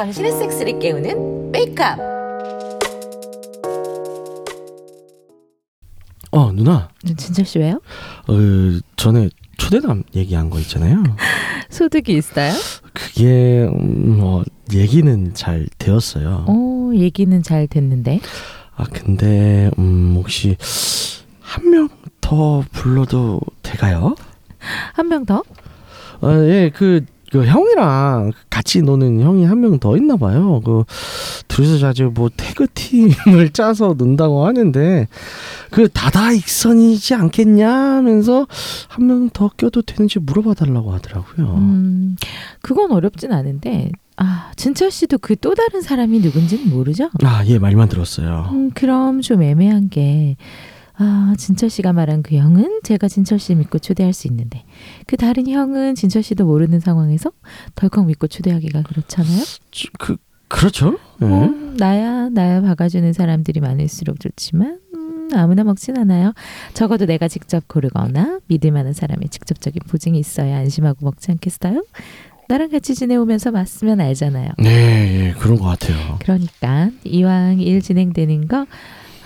당신의 섹스를 깨우는 메이크업. 어 누나 진철 씨 왜요? 어, 전에 초대남 얘기한 거 있잖아요 소득이 있어요? 그게 음, 뭐 얘기는 잘 되었어요 어, 얘기는 잘 됐는데. 아 근데 음 혹시 한 명 더 불러도 될까요? 한 명 더? 아예그 그 형이랑 같이 노는 형이 한 명 더 있나 봐요. 그 둘이서 자주 뭐 태그 팀을 짜서 논다고 하는데 그 다다익선이지 않겠냐 하면서 한 명 더 껴도 되는지 물어봐 달라고 하더라고요. 음, 그건 어렵진 않은데. 아, 진철 씨도 그 또 다른 사람이 누군지는 모르죠? 아, 예, 말만 들었어요. 음, 그럼 좀 애매한 게, 아, 진철 씨가 말한 그 형은 제가 진철 씨 믿고 초대할 수 있는데, 그 다른 형은 진철 씨도 모르는 상황에서 덜컥 믿고 초대하기가 그렇잖아요? 저, 그 그렇죠? 예. 음, 나야, 나야 박아주는 사람들이 많을수록 좋지만, 음, 아무나 먹진 않아요. 적어도 내가 직접 고르거나 믿을 만한 사람의 직접적인 보증이 있어야 안심하고 먹지 않겠어요? 나랑 같이 지내오면서 맞으면 알잖아요. 네, 예, 그런 것 같아요. 그러니까 이왕 일 진행되는 거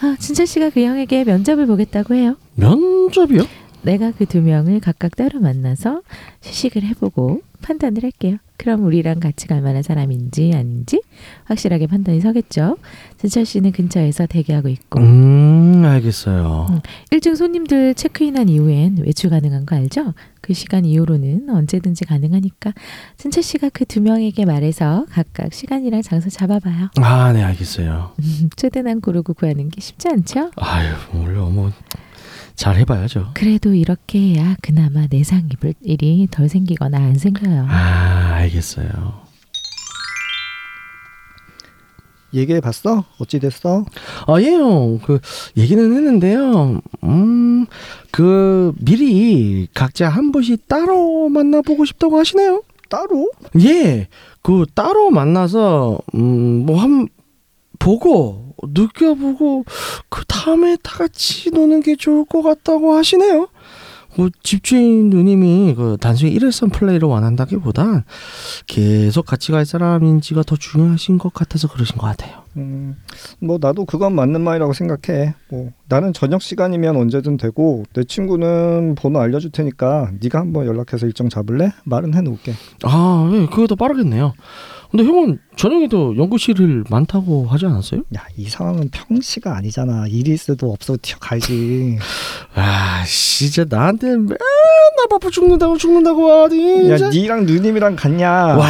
아, 진철 씨가 그 형에게 면접을 보겠다고 해요. 면접이요? 내가 그 두 명을 각각 따로 만나서 시식을 해보고 판단을 할게요. 그럼 우리랑 같이 갈 만한 사람인지 아닌지 확실하게 판단이 서겠죠. 진철 씨는 근처에서 대기하고 있고 음, 알겠어요. 음. 일중 손님들 체크인한 이후엔 외출 가능한 거 알죠? 그 시간 이후로는 언제든지 가능하니까 진철 씨가 그 두 명에게 말해서 각각 시간이랑 장소 잡아봐요. 아, 네, 알겠어요. 최대한 고르고 구하는 게 쉽지 않죠? 아유, 물론 뭐잘 해봐야죠. 그래도 이렇게 해야 그나마 내상 입을 일이 덜 생기거나 안 생겨요. 아, 알겠어요. 얘기해 봤어? 어찌 됐어? 아, 예, 형. 그, 얘기는 했는데요. 음, 그, 미리 각자 한 분씩 따로 만나보고 싶다고 하시네요. 따로? 예, 그, 따로 만나서, 음, 뭐, 한, 보고, 느껴보고, 그 다음에 다 같이 노는 게 좋을 것 같다고 하시네요. 뭐, 집주인 누님이 그 단순히 일회성 플레이를 원한다기보단 계속 같이 갈 사람인지가 더 중요하신 것 같아서 그러신 것 같아요. 음, 뭐 나도 그건 맞는 말이라고 생각해. 뭐 나는 저녁 시간이면 언제든 되고 내 친구는 번호 알려줄 테니까 네가 한번 연락해서 일정 잡을래? 말은 해놓을게. 아, 예, 그게 더 빠르겠네요. 근데 형은 저녁에도 연구실을 많다고 하지 않았어요? 야 이 상황은 평시가 아니잖아. 일이 있어도 없어도 튀어가야지. 아, 진짜 나한테 맨날 바빠 죽는다고 죽는다고 하니. 야 진짜. 니랑 누님이랑 갔냐? 와,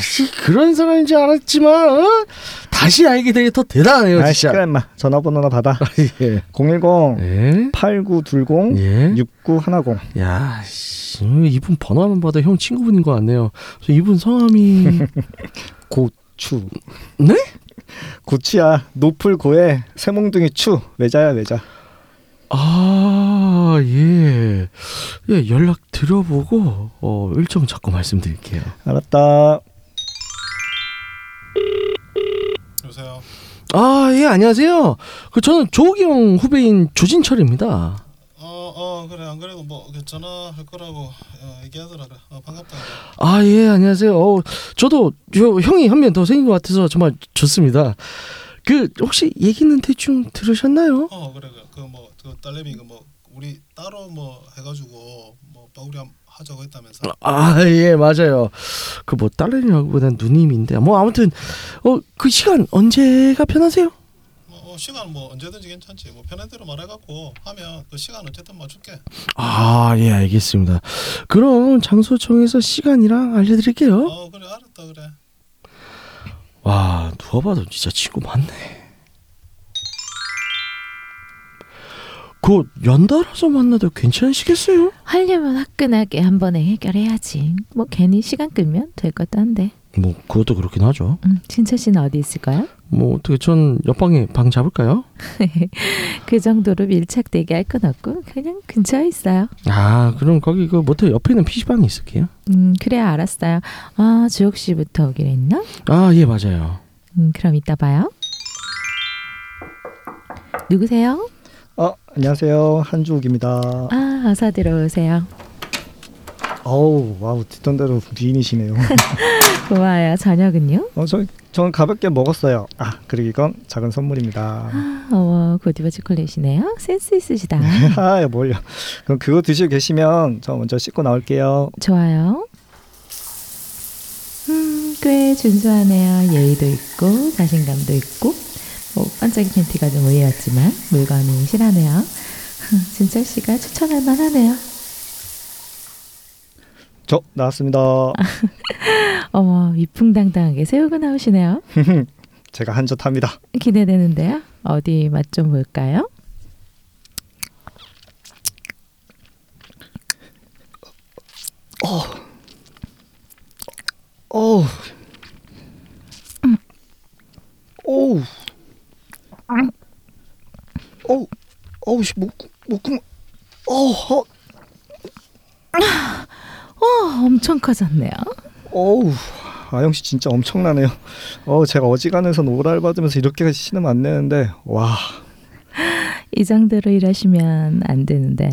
씨, 그런 사람인지 알았지만 어? 다시 알게 되게 더 대단해요, 아 진짜. 시끄러 임마. 전화번호나 받아. 예. 010 예. 8920 예. 6910. 야, 씨, 이분 번호만 봐도 형 친구분인 것 같네요. 저 이분 성함이 고추. 네? 고추야. 노풀 고에 세몽둥이 추. 외자야 외자. 아, 예. 예, 연락 드려보고 어, 일정 잡고 말씀드릴게요. 알았다. 여보세요. 아, 예, 안녕하세요. 그 저는 조기 형 후배인 조진철입니다. 어, 어 그래 안 그래도 뭐 전화할 거라고 어, 얘기하더라. 그래. 어, 반갑다. 아, 예, 안녕하세요. 어, 저도 저 형이 한 명 더 생긴 것 같아서 정말 좋습니다. 그 혹시 얘기는 대충 들으셨나요? 어 그래 그래 그뭐그 딸내미 그뭐 우리 따로 뭐 해가지고 뭐 빠우리 함- 하자고 했다면서. 아, 예, 맞아요. 그 뭐 딸내미라기보단 누님인데 뭐 아무튼 어 그 시간 언제가 편하세요? 뭐 어, 시간 뭐 언제든지 괜찮지. 뭐 편한 대로 말해갖고 하면 그 시간 어쨌든 맞출게. 아, 예, 알겠습니다. 그럼 장소 정해서 시간이랑 알려드릴게요. 어 그래 알았다 그래. 와, 누가 봐도 진짜 친구 많네. 그 연달아서 만나도 괜찮으시겠어요? 하려면 화끈하게 한 번에 해결해야지. 뭐 괜히 시간 끌면 될 것도 한데. 뭐 그것도 그렇긴 하죠. 음, 진철 씨는 어디 있을까요? 뭐 어떻게 전 옆방에 방 잡을까요? 그 정도로 밀착되게 할 건 없고 그냥 근처에 있어요. 아, 그럼 거기 그 모텔 옆에 있는 PC방에 있을게요. 음, 그래야 알았어요. 아, 주옥 씨부터 오기로 했나? 아, 예, 맞아요. 음, 그럼 이따 봐요. 누구세요? 어 안녕하세요 한주욱입니다. 아, 어서 들어오세요. 어우 와우 듣던 대로 미인이시네요. 고마워요. 저녁은요? 어, 저 저는 가볍게 먹었어요. 아 그리고 이건 작은 선물입니다. 어머 고디바 초콜릿이네요. 센스 있으시다. 아 뭘요? 그럼 그거 드시고 계시면 저 먼저 씻고 나올게요. 좋아요. 음, 꽤 준수하네요. 예의도 있고 자신감도 있고 뭐 반짝이 팬티가 좀 의외였지만 물건이 실하네요. 진철 씨가 추천할 만하네요. 저 나왔습니다. 어머 위풍당당하게 세우고 나오시네요. 제가 한젓 합니다. 기대되는데요. 어디 맛 좀 볼까요? 어우 어우 어우 어우 씨 목, 목구멍 어우 어, 엄청 커졌네요. 어우 아영 씨 진짜 엄청나네요. 어 제가 어지간해서 오랄 받으면서 이렇게 신으면 안 되는데 와 이 정도로 일하시면 안 되는데.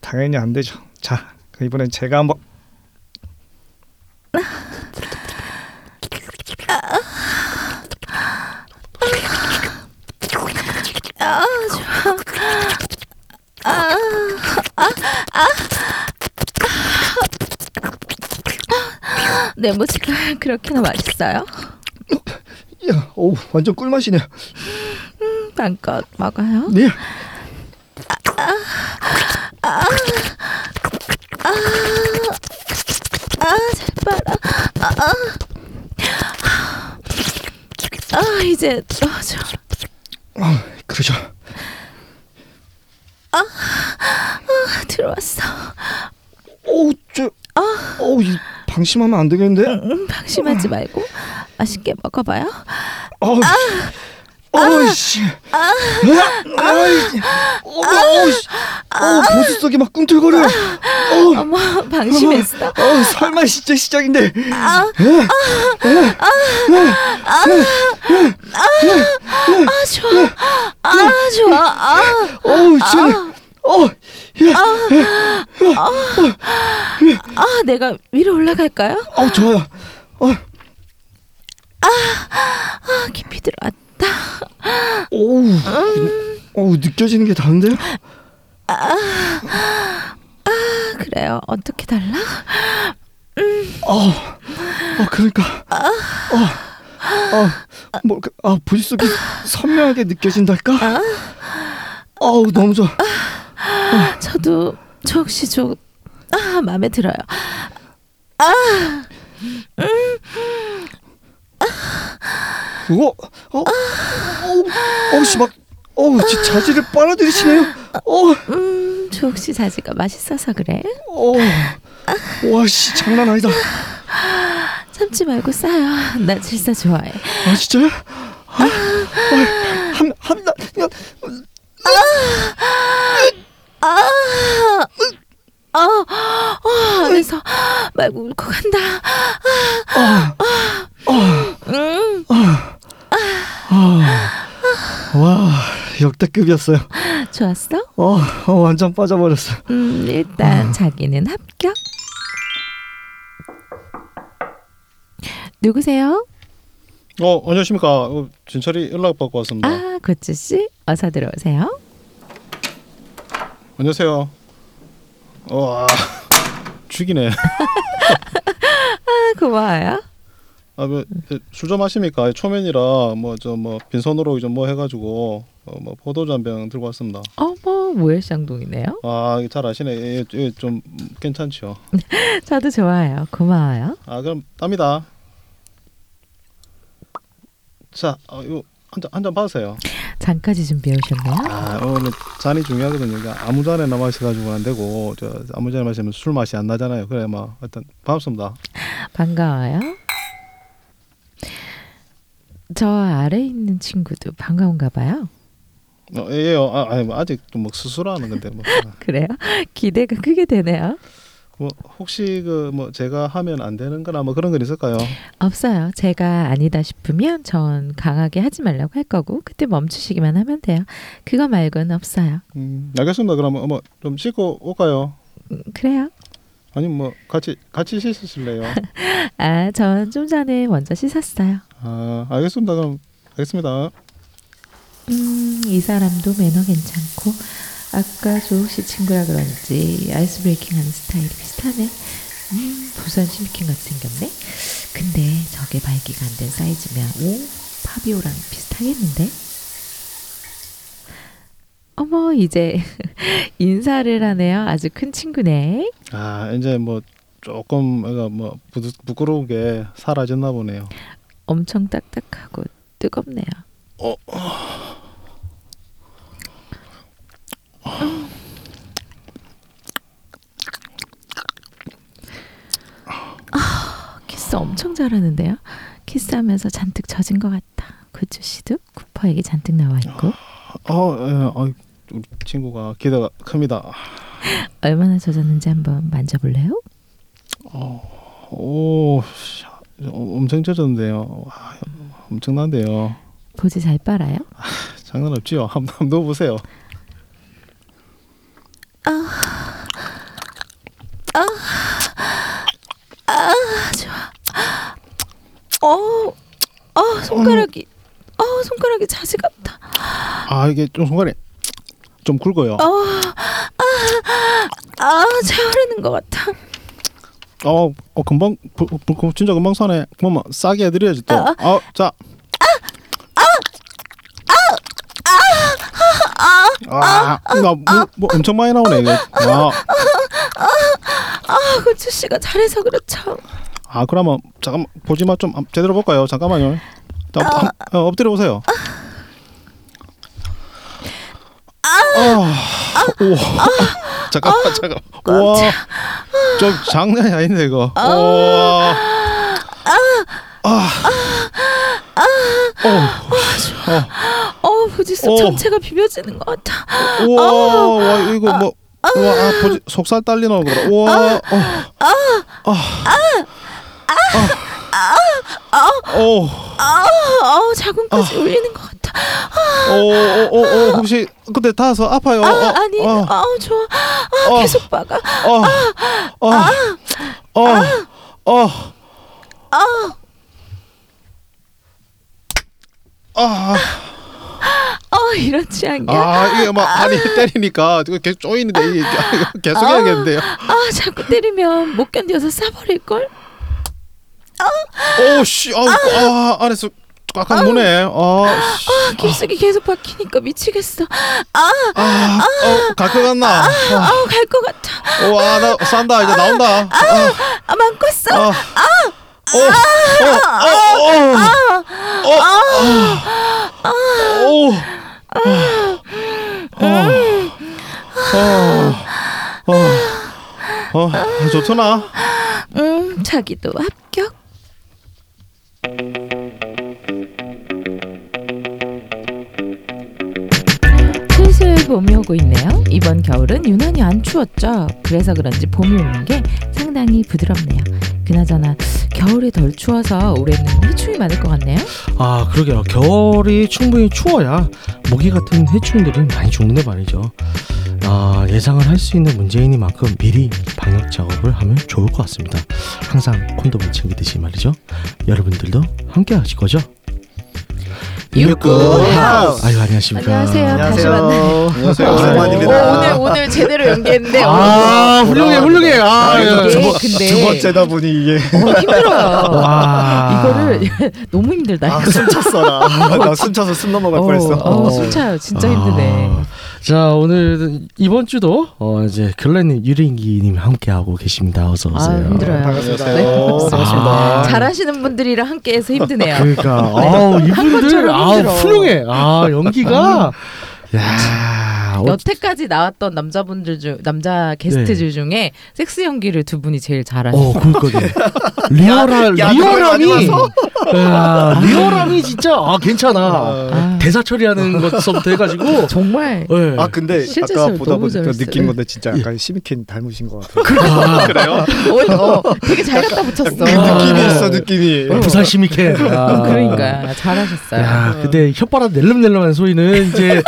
당연히 안 되죠. 자 그럼 이번엔 제가 한번 내 모습가 그렇게나 맛있어요? 야 어우 완전 꿀맛이네요. 반껏 먹어요. 네. 아, 잘 빨아. 아, 아. 아 이제 어, 저, 아 그러죠. 아, 들어왔어. 어우 저 어우 이 방심하면 안 되겠는데. 음, 방심하지 말고 맛있게 먹어봐요. 어우 어우씨 아이 어우씨 어 보스 속이 막 꿈틀거려 어우 어머 방심했어. 어 설마 진짜 시작인데 아 좋아. 아 좋아. 아, 어우 진 어, 아 내가 위로 올라갈까요? 어 좋아요. 어, 아 깊이 들어왔다. 어우, 어우 느껴지는 게 다른데요? 아, 그래요. 어떻게 달라? 어, 어 그러니까, 어, 어, 뭐, 그, 아 불쑥이 선명하게 느껴진달까? 어우 너무 좋아. 저도 저 혹시 저 아, 마음에 들어요. 그거, 어, 어우, 어우 씨막, 어우 지- 자지를 빨아들이시네요. 어, 음, 저 혹시 자지가 맛있어서 그래? 어, 와씨 장난 아니다. 참지 말고 싸요. 나 질서 좋아해. 아 진짜요? 아, 아, 한, 한, 나, 야, 어, 어, 안에서 말고 울고 간다. 음, 와 역대급이었어요. 좋았어? 어, 어 완전 빠져버렸어. 음, 일단 자기는 합격. 누구세요? 어 안녕하십니까. 어, 진철이 연락 받고 왔습니다. 아, 고추 씨, 어서 들어오세요. 안녕하세요. 와 죽이네. 아, 고마워요. 아뭐 술 좀 마십니까? 초면이라 뭐 저 뭐 빈손으로 좀 뭐 해가지고 어, 뭐 포도주 한 병 들고 왔습니다. 어머, 모엘쌍둥이네요. 아, 잘 아시네. 예, 예, 좀 괜찮죠. 저도 좋아요. 고마워요. 아, 그럼 땀이다. 자, 어, 이거 한잔 한잔 받으세요. 잔까지 준비해 오셨네요. 아, 오늘 잔이 중요하거든요. 그러니까 아무 잔에 남아있어가지고는 안 되고 저 아무 잔에 마시면 술 맛이 안 나잖아요. 그래, 뭐 일단 반갑습니다. 반가워요. 저 아래 있는 친구도 반가운가 봐요. 어, 예요. 아, 아니, 뭐 아직 좀뭐 수술하는 건데 뭐. 그래요? 기대가 크게 되네요. 뭐 혹시 그 뭐 제가 하면 안 되는 거나 뭐 그런 건 있을까요? 없어요. 제가 아니다 싶으면 전 강하게 하지 말라고 할 거고 그때 멈추시기만 하면 돼요. 그거 말고는 없어요. 음, 알겠습니다. 그럼 뭐좀 씻고 올까요? 음, 그래요. 아니 뭐 같이 같이 씻으실래요? 아, 전 좀 전에 먼저 씻었어요. 아 알겠습니다. 그럼 알겠습니다. 음, 이 사람도 매너 괜찮고 아까 조옥씨 친구라 그런지 아이스 브레이킹 하는 스타일이 비슷하네. 음, 부산 시미킨 같이 생겼네. 근데 저게 발기가 안 된 사이즈면 오, 파비오랑 비슷하겠는데? 어머, 이제 인사를 하네요. 아주 큰 친구네. 아 이제 뭐 조금 뭐 부끄러운 게 사라졌나 보네요. 엄청 딱딱하고 뜨겁네요. 아, 키스 엄청 잘하는데요. 키스하면서 잔뜩 젖은 것 같다. 구주 씨도 쿠퍼에게 잔뜩 나와 있고 어, 예, 어, 우리 친구가 기대가 큽니다. 얼마나 젖었는지 한번 만져볼래요? 오, 씨, 어, 엄청 젖었는데요. 와, 엄청난데요. 보지 잘 빨아요? 장난 없지요. 한번 한번 넣어보세요. 어, 어 손가락이, 어 손가락이 자세 같다. 아 이게 좀 손가락이 좀 굵어요. 아 차오르는 것 같아. 어, 어 금방 부, 부, 부, 진짜 금방 사네. 그러면 싸게 해드려야지 또. 아, 아, 자. 아, 나 뭐, 뭐 엄청 많이 나오네 이거. 아, 아 구주 씨가 잘해서 그렇죠. 아 그러면 잠깐 보지 마좀 제대로 볼까요? 잠깐만요. 자, 한, 어, 엎드려 보세요. 아, 오, 잠깐 만, 잠깐. 와, 좀 장난이 아닌데 이거. 와, 어 보지 씨 어. 전체가 비벼지는 것 같아. 우와, 와 이거 뭐, 와, 아, 보지 속살 거 봐. 와, 어, 어, 어 자궁까지 울리는 것 같아. 어, 어, 어, 어, 혹시 근데 닿아서 아파요? 아 어, 아니, 어, 아 좋아. 아 어. 계속 박아. 어, 어, 어, 어, 아, 어 이런 취향이야. 아 이게 막 아니 때리니까 이거 계속 쪼이는데 이게 이거 계속 해야겠는데요. 아 자꾸 때리면 못 견뎌서 싸버릴 걸. 오, 씨, 아, 아, 안에서 꽉꽉 무네. 아, 씨, 아 깊숙이 계속 박히니까 미치겠어. 아, 아, 어, 갈것 같나? 아우 갈것 같아. 와, 나 싼다 이제 나온다. 아, 아 망꿨어. 아, 어, 어, 어, 어, 어, 어, 어, 어, 어, 좋구나. 음 자기도 합격. 봄이 오고 있네요. 이번 겨울은 유난히 안 추웠죠. 그래서 그런지 봄이 오는 게 상당히 부드럽네요. 그나저나 겨울이 덜 추워서 올해는 해충이 많을 것 같네요. 아 그러게요. 겨울이 충분히 추워야 모기 같은 해충들이 많이 죽는데 말이죠. 아 예상을 할 수 있는 문제이니만큼 미리 방역 작업을 하면 좋을 것 같습니다. 항상 콘돔을 챙기듯이 말이죠. 여러분들도 함께 하실 거죠? 육구 하우스. 아유 안녕하십니까 안녕하세요. 다시 만나요. 안녕하세요. 오, 오랜만입니다. 오늘 오늘 제대로 연기했는데 아 훌륭해 훌륭해 아, 아, 예. 번, 근데- 두 번째다 보니 이게 어, 힘들어요. 와. 이거를 너무 힘들다. 아, 숨 찼어라. 나 숨 차서 숨 넘어갈 뻔했어. 어, 숨 차요. 진짜 힘드네. 아, 자 오늘 이번 주도 어, 이제 결란님 유린기님 함께 하고 계십니다 어서 아, 오세요 힘들어요. 반갑습니다. 네, 반갑습니다. 아. 잘하시는 분들이랑 함께해서 힘드네요. 그러니까 아우 이분들 아우. 훌륭해 아 연기가 야 어, 여태까지 나왔던 남자분들 중 남자 게스트들 중에 섹스 연기를 두 분이 제일 잘하시고 어 그러니까 리얼한 야, 리얼함이 야, 리얼함이 진짜 아 괜찮아 아, 대사 처리하는 것부터 해가지고 정말 예. 아 근데 실제로 아까 보다 너무 보니까. 느낀 건데 진짜 약간 시미켄 닮으신 것 같아요. 그러니까 그래요? 어, 어, 되게 잘 갖다 붙였어. 그 느낌이 있어 느낌이. 아, 부산 시미케 아. 그러니까 잘하셨어요. 야 근데 혓바람 낼름낼름한 소리는 이제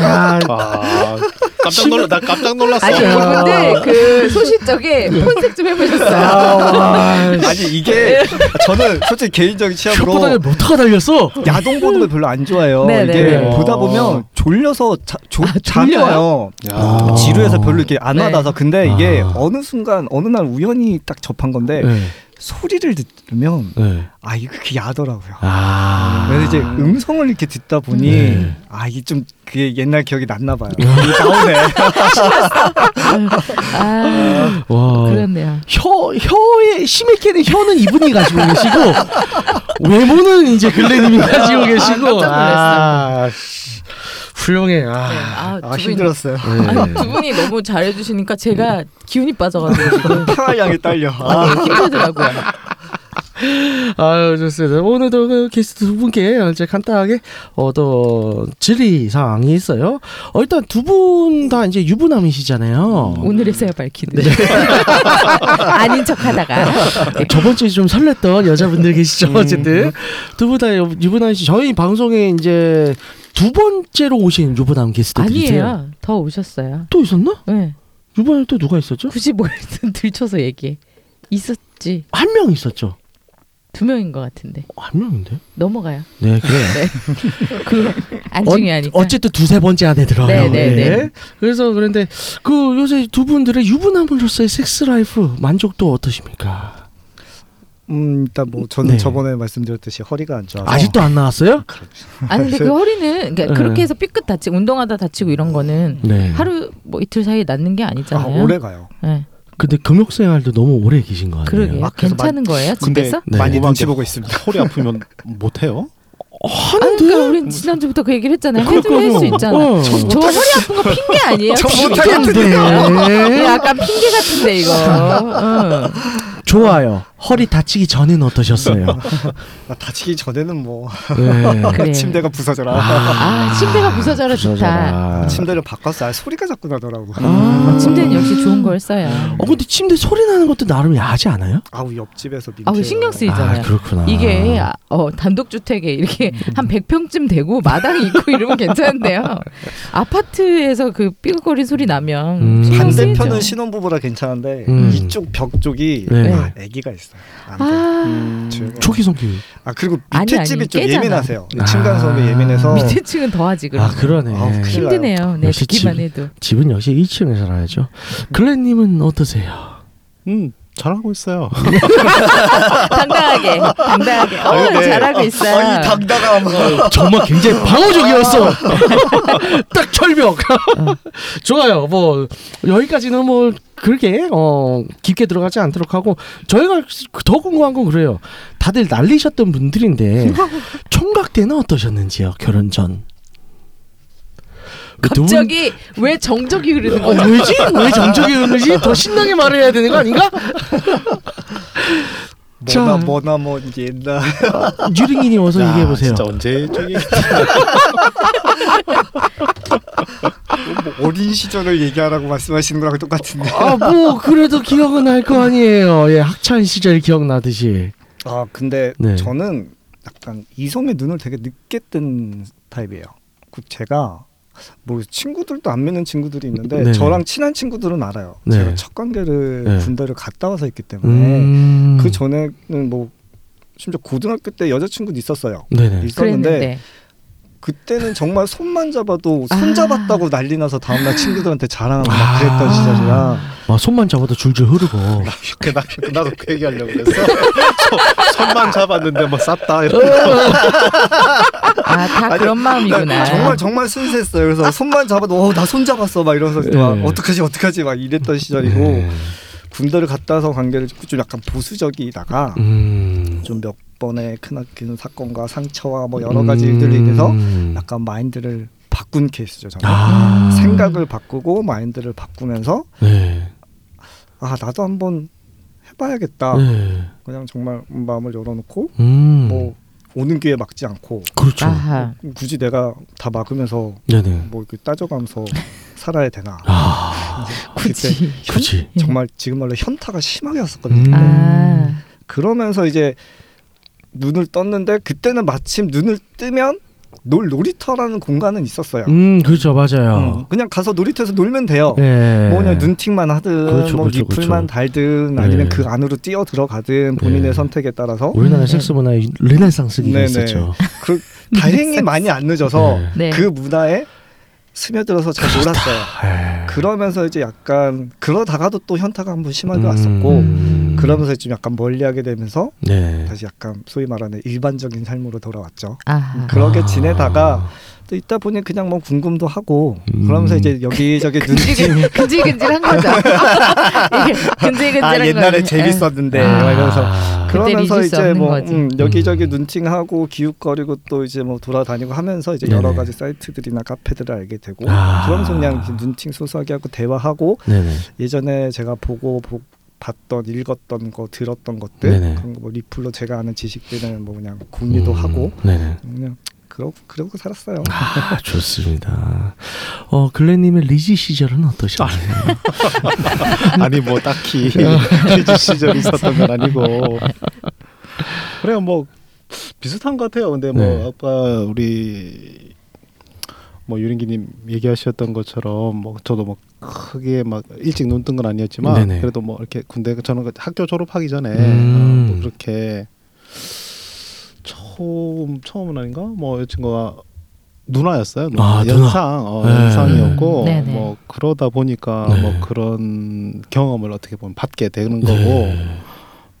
야, 아, 깜짝 놀라 나 깜짝 놀랐어. 아니 이분들 그 소시적에 폰색 좀 해보셨어요. 아니 이게 저는 솔직히 개인적인 취향으로 혓바닥에 모터가 달렸어. 야동 보는 걸 별로 안 좋아해요. 네, 이게 네. 보다 보면 졸려서 자, 조, 아? 와요. 지루해서 별로 이렇게 안 네. 와닿아서 근데 이게 아. 어느 순간 어느 날 우연히 딱 접한 건데 네. 소리를 들으면 네. 아 이거 그게 야더라고요. 아. 그래서 이제 음성을 이렇게 듣다 보니 네. 아 이게 좀 그게 옛날 기억이 났나 봐요. 이게 나오네. 아 와. 그렇네요. 혀 혀에 심했게는 혀는 이분이 가지고 계시고 외모는 이제 글래님이 가지고 계시고. 깜짝 놀랐어요. 아, 씨. 훌륭해. 아. 아, 아 두 분이, 힘들었어요. 네. 아니, 두 분이 너무 잘해주시니까 제가 기운이 빠져가지고 지금 평화 향이 딸려. 아. 아, 힘들더라고요. 아유 좋습니다. 오늘도 그 게스트 두 분께 이제 간단하게 어또 질의 사항이 있어요. 어, 일단 두 분 다 이제 유부남이시잖아요. 오늘에서야 밝히는 아닌 척하다가 네. 저번 주에 좀 설렜던 여자분들 계시죠. 음. 어쨌든 두 분 다 유부남이시. 저희 방송에 이제 두 번째로 오신 유부남 게스트들이세요. 아니에요. 더 오셨어요. 또 있었나? 네. 유부남 또 누가 있었죠? 굳이 뭘 들춰서 얘기해. 있었지. 한 명 있었죠. 두 명인 것 같은데 한 명인데? 넘어가요. 네 그래요. 그안 어- 중요하니까. 어 쨌든 두세 번째 안에 들어요. 네, 네, 네. 그래서 그런데 그 요새 두 분들의 유부남으로서의 섹스 라이프 만족도 어떠십니까? 음 일단 뭐 저는 네. 저번에 말씀드렸듯이 허리가 안 좋아서 아직도 안 나았어요? 아니 근데 그 허리는 그러니까 네. 그렇게 해서 삐끗 다치고 운동하다 다치고 이런 거는 네. 하루 뭐 이틀 사이에 낫는 게 아, 아니잖아요. 오래 가요. 네. 근데 금욕 생활도 너무 오래 계신 거 아니에요? 그러게요. 아, 그래서 괜찮은 거예요 근데 집에서? 네. 많이 눈치 게 보고 있습니다. 허리 아프면 못 해요? 아, 하는데? 그러니까 우린 지난주부터 그 얘기를 했잖아요. 해도 할 수 있잖아. 어. 저, 저 허리 아픈 거 핑계 아니에요? 저 핑계. 못하겠는데요. 이거 네. 약간 핑계 같은데 이거. 어. 좋아요. 허리 다치기 전에는 어떠셨어요? 아, 다치기 전에는 뭐 네. 그래. 침대가 부서져라. 아 침대가 부서져라 좋다. 부서져라. 침대를 바꿨어. 아, 소리가 자꾸 나더라고. 아. 침대는 역시 좋은 걸 써요. 어 근데 침대 소리 나는 것도 나름 야하지 않아요? 아우 옆집에서 민폐. 아우 신경 쓰이잖아요. 아 그렇구나. 이게 아, 어, 단독주택에 이렇게 한 100평쯤 되고 마당이 있고 이러면 괜찮은데요. 아파트에서 그 삐걱거린 소리 나면 음. 신경 쓰이죠. 반대편은 신혼부부라 괜찮은데 음. 이쪽 벽 쪽이 네. 아, 아기가 있어 요. 안 돼. 아 음. 초기 성기. 아 그리고 아니, 밑에 아니, 집이 좀 깨잖아. 예민하세요. 아. 층간소음에 예민해서 밑에 층은 더하지 그럼. 아 그러네. 아우, 큰일 힘드네요. 네, 역시 듣기만 집- 해도. 집은 역시 2층에 살아야죠. 글렌님은 어떠세요? 음 잘하고 있어요. 당당하게, 당당하게. 어. 잘하고 있어요. 아니 당당함. 정말 굉장히 방어적이었어. 딱 철벽. 좋아요. 뭐 여기까지는 뭐 그렇게 어 깊게 들어가지 않도록 하고 저희가 더 궁금한 건 그래요. 다들 날리셨던 분들인데 총각 때는 어떠셨는지요? 결혼 전. 두 분- 갑자기 왜 정적이 흐르는 어, 거야? 왜지? 왜 정적이 흐르지? 더 신나게 말해야 되는 거 아닌가? 자. 뭐나 뭐나 뭐 이제 옛날 유링이님 어서 야, 얘기해 보세요. 진짜 언제 저기 뭐 어린 시절을 얘기하라고 말씀하시는 거랑 똑같은데. 아 뭐 그래도 기억은 날거 아니에요. 예, 학창 시절 기억나듯이. 아 근데 네. 저는 약간 이성의 눈을 되게 늦게 뜬 타입이에요. 그 제가 뭐 친구들도 안 믿는 친구들이 있는데 네네. 저랑 친한 친구들은 알아요. 네. 제가 첫 관계를 네. 군대를 갔다 와서 했기 때문에 음. 그 전에는 뭐 심지어 고등학교 때 여자친구도 있었어요. 네네. 있었는데 그랬는데. 그때는 정말 손만 잡아도 아. 손 잡았다고 난리 나서 다음날 친구들한테 자랑하고 막 아. 그랬던 시절이라 아, 손만 잡아도 줄줄 흐르고. 그 나, 나도 그 얘기 하려고 그랬어. 손- 손만 잡았는데 뭐 쌌다. 이러고. 아, 다 그런 마음이구나. 정말 정말 순수했어요. 그래서 손만 잡아도 어, 나 손 잡았어 막 이러면서 막 네. 어떡하지 어떡하지 막 이랬던 시절이고 네. 군대를 갔다 와서 관계를 좀 약간 보수적이다가 음. 좀 몇 번의 크나큰 사건과 상처와 뭐 여러 가지 일들로 인해서 음. 약간 마인드를 바꾼 케이스죠. 저는 아. 생각을 바꾸고 마인드를 바꾸면서 네. 아 나도 한번 해봐야겠다. 네. 그냥 정말 마음을 열어놓고 음. 뭐 오는 기회 막지 않고 그렇죠. 아하. 굳이 내가 다 막으면서 네네. 뭐 이렇게 따져가면서 살아야 되나? 아, 굳이. 그렇지. 정말 지금 말로 현타가 심하게 왔었거든요. 음. 아. 그러면서 이제 눈을 떴는데 그때는 마침 눈을 뜨면 놀 놀이터라는 공간은 있었어요. 음 그렇죠 음, 맞아요. 그냥 가서 놀이터에서 놀면 돼요. 네. 뭐 그냥 눈팅만 하든 그렇죠, 뭐 그렇죠, 리플만 그렇죠. 달든 아니면 네. 그 안으로 뛰어 들어가든 본인의 네. 선택에 따라서 우리나라 음, 섹스 문화에 르네상스기가 네네. 있었죠. 그 다행히 많이 안 늦어서 네. 네. 그 문화에 스며들어서 잘 놀았어요. 에. 그러면서 이제 약간 그러다가도 또 현타가 한 번 심하게 음. 왔었고 그러면서 좀 약간 멀리하게 되면서 네. 다시 약간 소위 말하는 일반적인 삶으로 돌아왔죠. 아. 그러게 아. 지내다가 또 있다 보니 그냥 뭐 궁금도 하고 음. 그러면서 이제 여기저기 눈치 근질 근질근질한 거죠. 이게 근질근질한 아 옛날에 거죠. 재밌었는데 아. 막 이러면서 그러면서 이제 뭐. 음, 여기저기 음. 눈팅하고 기웃거리고 또 이제 뭐 돌아다니고 하면서 이제 네네. 여러 가지 사이트들이나 카페들을 알게 되고 아. 그러면서 그냥 눈팅 소소하게 하고 대화하고 네네. 예전에 제가 보고 보, 봤던 읽었던 거 들었던 것들 네네. 그런 거뭐 리플로 제가 아는 지식들은 뭐 그냥 공유도 음, 하고 네네. 그냥 그러 그러고 살았어요. 아, 좋습니다. 어 글렌님의 리지 시절은 어떠셨나요? 아니 뭐 딱히 퀴즈 시절이 있었던 건 아니고 그래요 뭐 비슷한 것 같아요. 근데 뭐 네. 아까 우리 뭐 유린기님 얘기하셨던 것처럼 뭐 저도 뭐 크게 막 일찍 눈 뜬 건 아니었지만 네네. 그래도 뭐 이렇게 군대 저는 그 학교 졸업하기 전에 음. 어, 뭐 그렇게 처음 처음은 아닌가 뭐 여친구가 누나였어요. 누나. 아, 누나. 연상 어, 네. 연상이었고 음, 네네. 뭐 그러다 보니까 네. 뭐 그런 경험을 어떻게 보면 받게 되는 거고 네.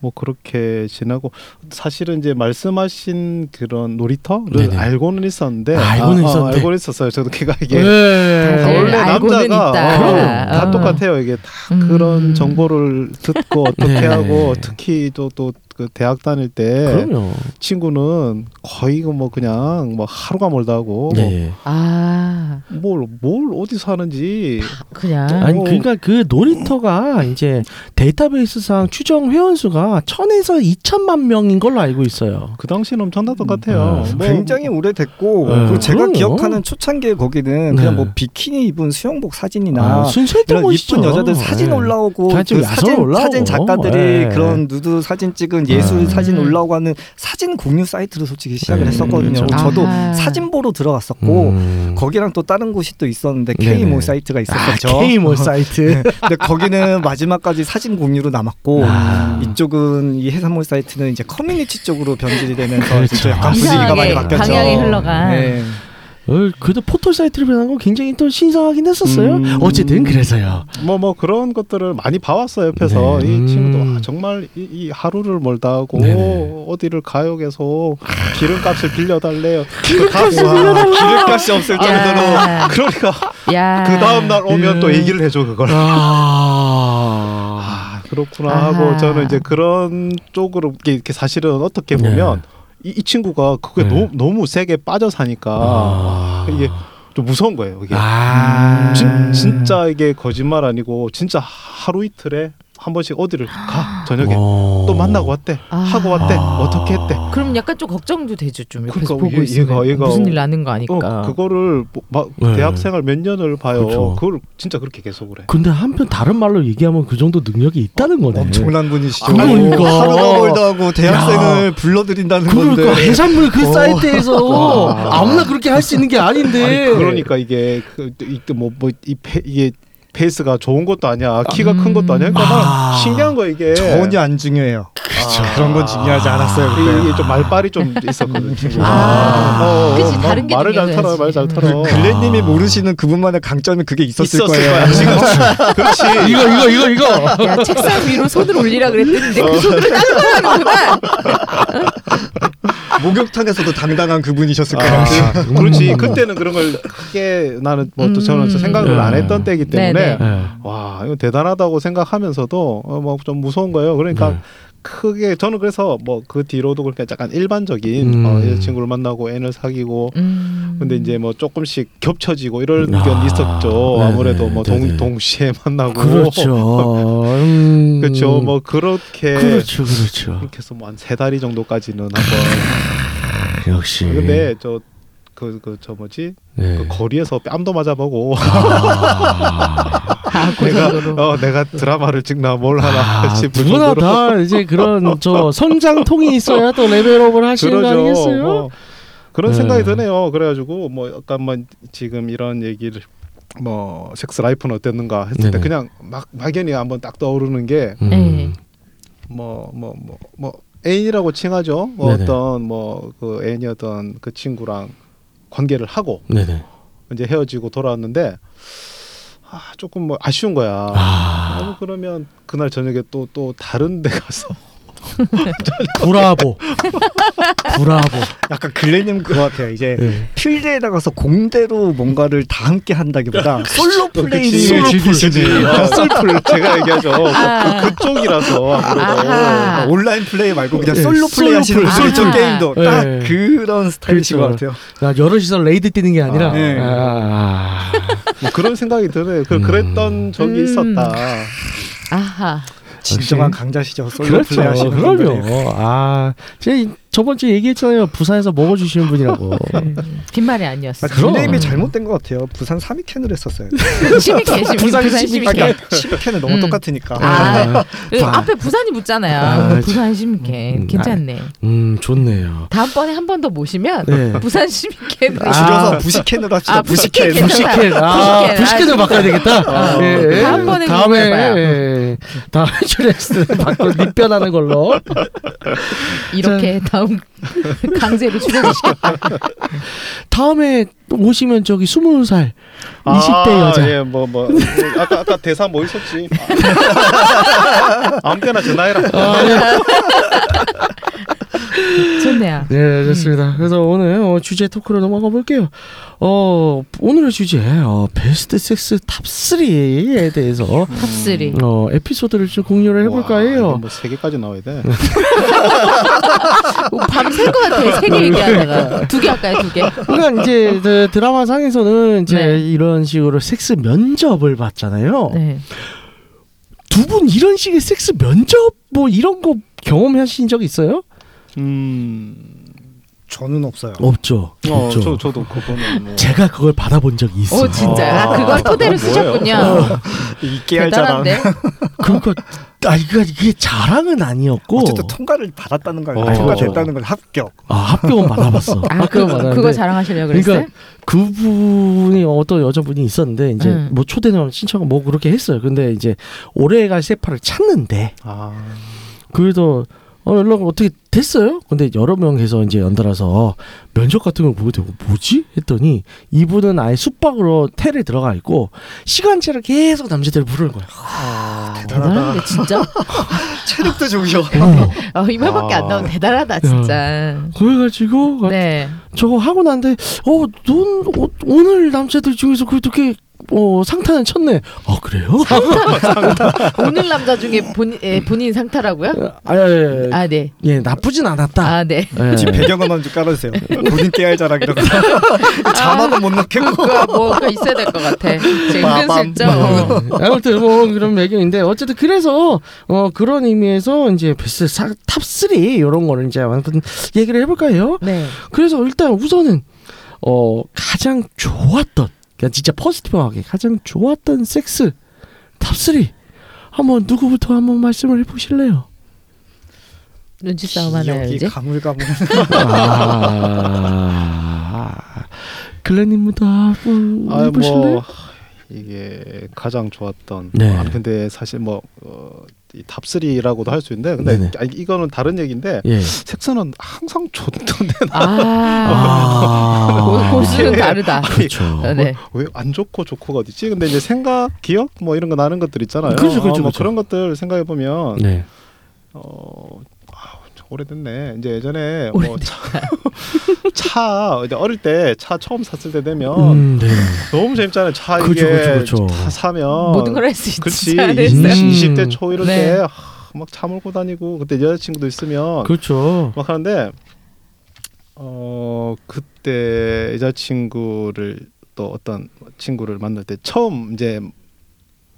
뭐 그렇게 지나고 사실은 이제 말씀하신 그런 놀이터를 네네. 알고는 있었는데 알고는 아, 아, 있었는데. 알고는 있었어요. 저도 걔가 이게 네. 원래 알고는 남자가. 어, 다 어. 똑같아요. 이게 다 음. 그런 정보를 듣고 어떻게 네. 하고 특히 또또 그 대학 다닐 때 그럼요. 친구는 거의 그뭐 그냥 뭐 하루가 멀다 하고 네. 아뭘뭘 어디서 하는지 그냥 아니 어. 그러니까 그 놀이터가 이제 데이터베이스상 추정 회원 수가 천에서 이천만 명인 걸로 알고 있어요. 그 당시는 엄청났던 것 같아요. 음, 뭐 굉장히 오래됐고 네. 그리고 제가 그럼요. 기억하는 초창기에 거기는 그냥 네. 뭐 비키니 입은 수영복 사진이나 아, 순수했던 이런 것이죠. 이쁜 여자들 사진 네. 올라오고 그 사진 올라오고. 사진 작가들이 네. 그런 누드 사진 찍은 예술 네. 사진 음. 올라오고 하는 사진 공유 사이트로 솔직히 시작을 네. 했었거든요. 그렇죠. 저도 아하. 사진 보러 들어갔었고 음. 거기랑 또 다른 곳이 또 있었는데. K모 사이트가 아, 있었었죠. K모 사이트. 근데 거기는 마지막까지 사진 공유로 남았고 아. 이쪽은 이 해산물 사이트는 이제 커뮤니티 쪽으로 변질이 되면서 그렇죠. 약간 분위기가 이상하게 많이 바뀌었죠. 방향이 흘러간. 네. 어, 그래도 포털 사이트를 변한 건 굉장히 또 신선하긴 했었어요. 음. 어쨌든 그래서요. 뭐 뭐 그런 것들을 많이 봐왔어요 옆에서 네. 이 친구도 음. 아, 정말 이, 이 하루를 멀다 하고 네네. 어디를 가요 계속 기름값을 빌려달래요. 기름값을 와, 빌려달라. 기름값이 없을 정도로 야. 그러니까 야. 그 다음 날 오면 예. 또 얘기를 해줘 그걸. 아. 아 그렇구나 아하. 하고 저는 이제 그런 쪽으로 이렇게, 이렇게 사실은 어떻게 보면 이, 이 친구가 그게 네. 너무 너무 세게 빠져 사니까 아. 이게 좀 무서운 거예요 이게. 아. 진, 진짜 이게 거짓말 아니고 진짜 하루 이틀에 한 번씩 어디를 가 저녁에 어. 또 만나고 왔대 아. 하고 왔대 아. 어떻게 했대 그럼 약간 좀 걱정도 되죠 좀 옆에서 그러니까 보고 얘- 있으면 얘가- 얘가 무슨 일 나는 거 아니까. 어, 그거를 뭐, 막 네. 대학생활 몇 년을 봐요 그렇죠. 그걸 진짜 그렇게 계속을 해 근데 한편 다른 말로 얘기하면 그 정도 능력이 있다는 거네. 엄청난 분이시죠. 아, 그러니까. 하루가 멀다 하고 대학생을 불러들인다는 그러니까 건데. 해산물 그 어. 사이트에서 아. 아무나 그렇게 할 수 있는 게 아닌데. 아니 그러니까 이게 그, 뭐뭐 이 이게 face가 좋은 것도 아니야 키가 큰 것도 아니야 그러니까 아. 막 신기한 거 이게 전혀 안 중요해요. 아. 그런 건 중요하지 않았어요. 그때. 이게 좀 말빨이 좀 있었거든 친구가 아. 그치, 막 다른 게 말을 잘 중요해야지. 털어 말잘 털어 글렌님이 모르시는 그분만의 강점이 그게 있었을, 있었을 거예요. 거야 지금 그렇지 이거 이거 이거 이거. 야 책상 위로 손을 올리라 이제 그 손으로 따라가는구나. 목욕탕에서도 당당한 그분이셨을 거예요. 아, 그렇지 그때는 그런 걸 크게 나는 뭐 또 저는 음. 생각을 안 했던 때이기 때문에 네네. 네. 와 이거 대단하다고 생각하면서도 어, 뭐좀 무서운 거예요 그러니까 네. 크게 저는 그래서 뭐 그 뒤로도 그렇게 약간 일반적인 음. 어, 여자친구를 만나고 애를 사귀고 음. 근데 이제 뭐 조금씩 겹쳐지고 이런 아, 게 있었죠 네네, 아무래도 뭐 동, 네네. 동 시에 만나고 그렇죠. 음. 그렇죠 뭐 그렇게 그렇죠, 그렇죠. 그렇게 해서 뭐 한 세 다리 정도까지는 한번 역시. 근데 저 그 그 저 뭐지 네. 그 거리에서 뺨도 맞아보고 아, 그 내가 정도로. 어 내가 드라마를 찍나 뭘 하나 아, 싶을 누구나 정도로 다 이제 그런 저 성장통이 있어야 또 레벨업을 하시는 거. 아니겠어요? 뭐, 그런 네. 생각이 드네요. 그래가지고 뭐 약간 뭐 지금 이런 얘기를 뭐 섹스 라이프는 어땠는가 했을 때 네네. 그냥 막 막연히 한번 딱 떠오르는 게 음. 네. 뭐 뭐 뭐 뭐 애인이라고 칭하죠. 뭐 네네. 어떤 뭐 그 애인이었던 그 친구랑 관계를 하고 네네. 이제 헤어지고 돌아왔는데 아 조금 뭐 아쉬운 거야. 아 아, 그러면 그날 저녁에 또 또 다른 데 가서 브라보. 브라보. 약간 글렌님 그거 같아요. 이제 네. 필드에 나가서 공대로 뭔가를 다 함께 한다기보다 솔로 플레이를 솔로 즐기시지. 아, 솔플 제가 얘기하죠. 아. 그, 그쪽이라서 아무래도 아하. 온라인 플레이 말고 그냥 네, 솔로 플레이 솔로 하시는 아하. 게임도 딱 네. 그런 스타일이신 것 그렇죠. 같아요. 아, 여럿이서 raid 뛰는 게 아니라. 아, 네. 아, 뭐 그런 생각이 드네요. 그 음. 그랬던 적이 음. 있었다. 아하. 진정한. 강자시죠. 솔로 그렇죠. 플레이 하시는 분들이. 그럼요. 아, 제가 저번 주에 얘기했잖아요. 부산에서 먹어주시는 분이라고. 빈말이 아니었어. 아, 그럼. 닉네임이 잘못된 것 같아요. 부산 시미켄을 했었어요. 시미켄 시미 부산 부산 시미켄. 시미켄. 시미켄은 너무 음. 똑같으니까. 아, 그 아. 앞에 부산이 붙잖아요. 아, 부산 시미켄 음, 괜찮네. 음, 좋네요. 다음번에 한 번 더 모시면 네. 부산 시미케는 아. 줄여서 부시캔으로 합시다. 아, 부시캔. 부시캔. 부시캔. 아, 부시캔. 부시캔으로 아, 바꿔야 되겠다. 어. 예, 예. 다음번에 다음에, 궁금해봐요. 예, 다음에 주레스 바꿔 립변하는 걸로. 이렇게 다음 강제로 출연시켰다. 다음에 또 오시면 저기 스무 살 20대 아, 여자. 예, 뭐, 뭐, 뭐, 아까 아까 대사 뭐 있었지? 아무 때나 전화해라. 아, 예. 좋네요. 네, 좋습니다. 그래서 오늘 어, 주제 토크로 넘어가 볼게요. 어, 오늘의 주제 어, 베스트 섹스 top 3에 대해서 top 3. 어, 에피소드를 좀 공유를 해볼까 해요. 뭐 세 개까지 나와야 돼. 밤샐 것 같아요. 세개 얘기하다가. 두 개 할까요? 두 개? 그러니까 이제 그 드라마 상에서는 이제 네. 이런 식으로 섹스 면접을 받잖아요. 네. 두 분 이런 식의 섹스 면접 뭐 이런 거 경험하신 적 있어요? 음, 저는 없어요. 없죠. 어, 없죠. 저 저도 그거는 뭐. 제가 그걸 받아본 적이 있어요. 오, 진짜요? 아, 그걸 토대로 뭐예요? 쓰셨군요. 이게 할 자랑. 그러니까 아 이거 이게 자랑은 아니었고 어쨌든 통과를 받았다는 거 어. 통과됐다는 건 합격. 아 합격은 받아봤어. 아, 그거, 받았는데 그거 자랑하시려고 그랬어요? 그러니까 그분이 어떤 여자분이 있었는데 이제 음. 뭐 초대는 신청 뭐 그렇게 했어요. 근데 이제 오래갈 세파를 찾는데 아, 그래도 어 연락 어떻게 됐어요? 근데 여러 명에서 이제 연달아서 면접 같은 걸 보게 되고 뭐지? 했더니 이분은 아예 숙박으로 텔에 들어가 있고 시간제를 계속 남자들을 부르는 거야. 아, 대단한데, 진짜? 체력도 좋으셔. 어. 어, 이 말밖에 안 아. 나오면 대단하다, 진짜. 그래가지고 네. 저거 하고 난데 어넌 어, 오늘 남자들 중에서 그래도 꽤 어, 상타는 쳤네. 아 그래요? 오늘 남자 중에 본, 예, 본인 상타라고요? 아, 예, 예, 아, 네. 예, 나쁘진 않았다. 아, 네. 예. 지금 배경음 한번 좀 깔아주세요. 본인 깨알 자랑이라고. 자막은 못 넣겠고. 그거 뭐가 있어야 될 것 같아. 은근슬쩍. 어. 네. 아무튼 뭐 그런 배경인데 어쨌든 그래서 어 그런 의미에서 이제 베스트 top 3 이런 거를 이제 아무튼 얘기를 해볼까요? 네. 그래서 일단 우선은 어 가장 좋았던 그냥 진짜 positive하게 가장 좋았던 섹스 top 3 한번 누구부터 한번 말씀을 해보실래요? 눈치 싸움 하나요, 기억이 이제? 가물가물. 아 글렌님부터 한번 아, 해보실래요? 뭐 이게 가장 좋았던. 네. 아, 근데 사실 뭐 어, 이 top 3라고도 할 수 있는데, 근데 네네. 아니, 이거는 다른 얘기인데 예. 섹스는 항상 좋던데 아. 고- 고수는 다르다. 그렇죠. 네. 왜 안 좋고 좋고가 어디 있지? 근데 이제 생각, 기억 뭐 이런 거 나는 것들 있잖아요. 그렇죠, 그렇죠, 어, 뭐 그렇죠. 그런 것들 생각해 보면 네. 어 아, 오래됐네. 이제 예전에 뭐 차, 차 이제 어릴 때 차 처음 샀을 때 되면 음, 네. 너무 재밌잖아요. 차 그렇죠, 이게 그렇죠, 그렇죠. 다 사면 모든 걸 할 수 있지 그렇지. 않았어요? 음. 20, 대 초 이럴 네. 때막차 몰고 다니고 그때 여자친구도 있으면 그렇죠. 막 하는데 어 그때 여자친구를 또 어떤 친구를 만날 때 처음 이제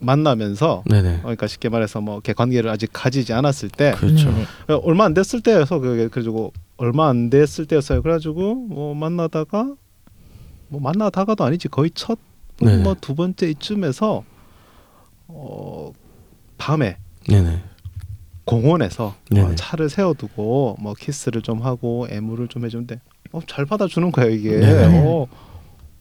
만나면서 네네. 어, 그러니까 쉽게 말해서 뭐 이렇게 관계를 아직 가지지 않았을 때 그렇죠. 네. 어, 얼마 안 됐을 때여서 그게 그래가지고 얼마 안 됐을 때였어요. 그래가지고 뭐 만나다가 뭐 만나다가도 아니지 거의 첫. 뭐 두 번째 이쯤에서 어 밤에 네네. 공원에서 네네. 어, 차를 세워두고 뭐 키스를 좀 하고 애무를 좀 해주는데 어, 잘 받아주는 거야 이게. 네. 어,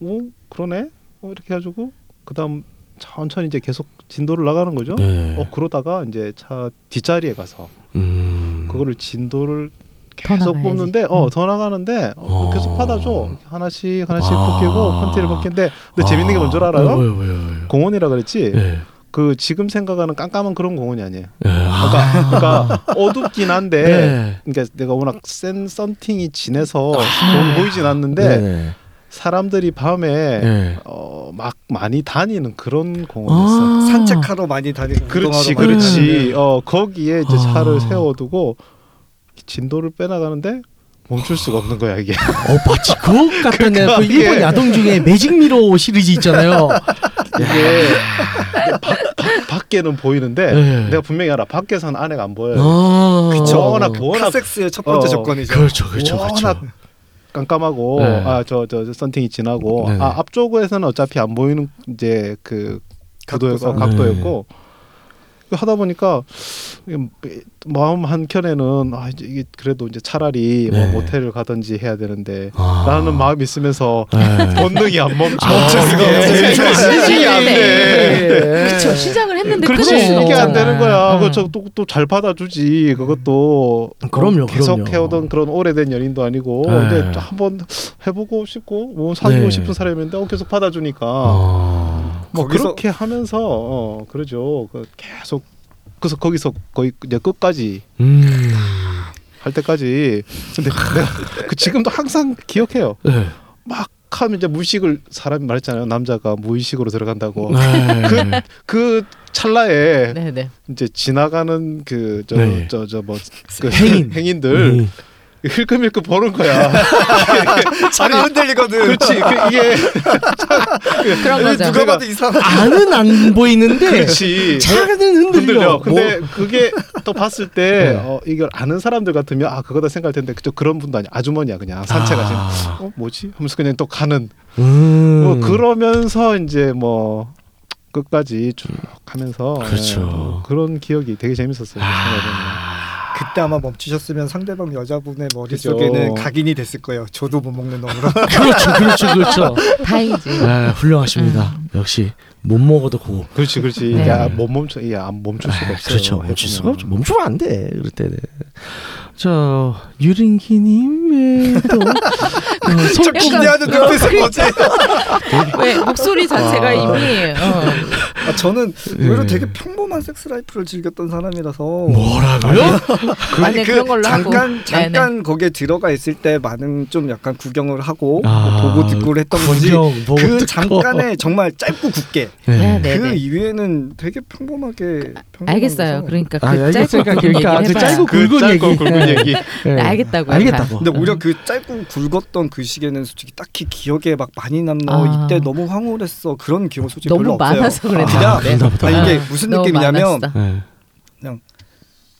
어 그러네. 어, 이렇게 해가지고 그다음 천천히 이제 계속 진도를 나가는 거죠. 네. 어 그러다가 이제 차 뒷자리에 가서 음. 그거를 진도를 더 계속. 뽑는데 어 음. 더 나가는데 어, 어. 계속 받아줘 하나씩 하나씩 아. 벗기고 컨티를 벗기는데 근데 재밌는 게 뭔 줄 알아요? 어, 왜요, 왜요, 왜요? 공원이라 그랬지. 예. 그 지금 생각하는 깜깜한 그런 공원이 아니에요. 예. 아. 그러니까 어둡긴 한데 네. 그러니까 내가 워낙 센 썬팅이 진해서 보- 보이진 않는데 아. 네네. 사람들이 밤에 예. 어, 막 많이 다니는 그런 공원이었어. 요 아. 산책하러 많이 다니고 그렇지, 그렇지. 다니는. 어 거기에 이제 아. 차를 세워두고 진도를 빼나가는데 멈출 수가 없는 거야 이게. 어 마치 그것 같다네. 그러니까 그 일본 야동 중에 매직미러 시리즈 있잖아요. 이게 밖, 밖, 밖에는 보이는데 네. 내가 분명히 알아. 밖에서는 안에가 안 보여요. 아. 그쵸. 워낙 워낙 카섹스의 첫 번째 어. 조건이죠. 그렇죠, 그렇죠, 그렇죠. 깜깜하고 네. 아저 저 썬팅이 진하고 네네. 아 앞쪽에서는 어차피 안 보이는 이제 그 구도였고. 각도였고 하다 보니까 마음 한 켠에는 아 이제 이게 그래도 이제 차라리 네. 뭐 모텔을 가든지 해야 되는데 아. 라는 마음이 있으면서 네. 본능이 안 멈춰 이게. 없어요. 이게 안 돼. 그쵸 시작을 했는데 그렇지 끊을 이게 안. 되는 거야. 응. 그거 또또 잘 받아주지. 그것도 그럼요, 뭐 계속 그럼요. 해오던 그런 오래된 연인도 아니고 네. 이제 한번 해보고 싶고 뭐 사귀고 네. 싶은 사람인데 어, 계속 받아주니까 아. 뭐 거기서- 그렇게 하면서 어, 그러죠. 그 계속 그래서 거기서 거의 이제 끝까지 음. 할 때까지 근데 내가 그 지금도 항상 기억해요. 네. 막 하면 이제 무의식을 사람이 말했잖아요. 남자가 무의식으로 들어간다고. 네. 그 찰나에 네네. 이제 지나가는 그저 네. 저저뭐그 행인. 행인들 음. 힐끔힐끔 보는 거야. 차가 흔들리거든. 그렇지. 그 이게 그런 거죠. 누가 봐도 이상한. 안은 안 보이는데 그렇지. 차는 흔들려. 흔들려. 근데 뭐, 그게 또 봤을 때 네. 어, 이걸 아는 사람들 같으면 아 그거다 생각할 텐데 그저 그런 분도 아니야. 아주머니야 그냥 산책 하시는. 아. 어 뭐지? 하면서 그냥 또 가는. 음. 뭐 그러면서 이제 뭐 끝까지 쭉 하면서 그렇죠. 예, 뭐 그런 기억이 되게 재밌었어요. 생각해보면. 아. 그때 아마 멈추셨으면 상대방 여자분의 그죠. 머릿속에는 각인이 됐을 거예요. 저도 못 먹는 놈으로. 그렇죠, 그렇죠, 그렇죠. 다행이지. 아, 훌륭하십니다. 역시 못 먹어도 고. 그렇지, 그렇지. 네. 야, 못 멈춰, 야, 안 멈출 수가 없어요. 그렇죠. 멈출 수가 해보면. 없죠. 멈추면 안 돼. 그럴 때는. 저 유린기님의 또 어, 저손 기대하는 눈빛은 뭐지? 왜 목소리 자체가 아. 이미 어. 아, 저는 의외로 네. 되게 평범한 섹스 라이프를 즐겼던 사람이라서 뭐라고요? 아니 그런 걸로 잠깐 하고. 잠깐 거기에 들어가 있을 때 많은 좀 약간 구경을 하고 아, 뭐 보고 듣고 했던 거지. 구경, 보고 그 듣고. 잠깐에 정말 짧고 굵게 네, 네. 그 이후에는 되게 평범하게 평범한 알겠어요. 거죠. 그러니까 아, 그 짧고 굵은 그러니까 그. 짧고 그 굵은 짧고 얘기. 굵은 얘기. 네. 네, 알겠다고요. 알겠다고. 근데 오히려 그 짧고 굵었던 그 시기에는 솔직히 딱히 기억에 막 많이 남는 어, 아. 이때 너무 황홀했어 그런 기억 솔직히 별로 너무 없어요. 많아서 그랬나 그냥. 아, 이게 아, 무슨 너무 느낌이냐면 많았어. 네.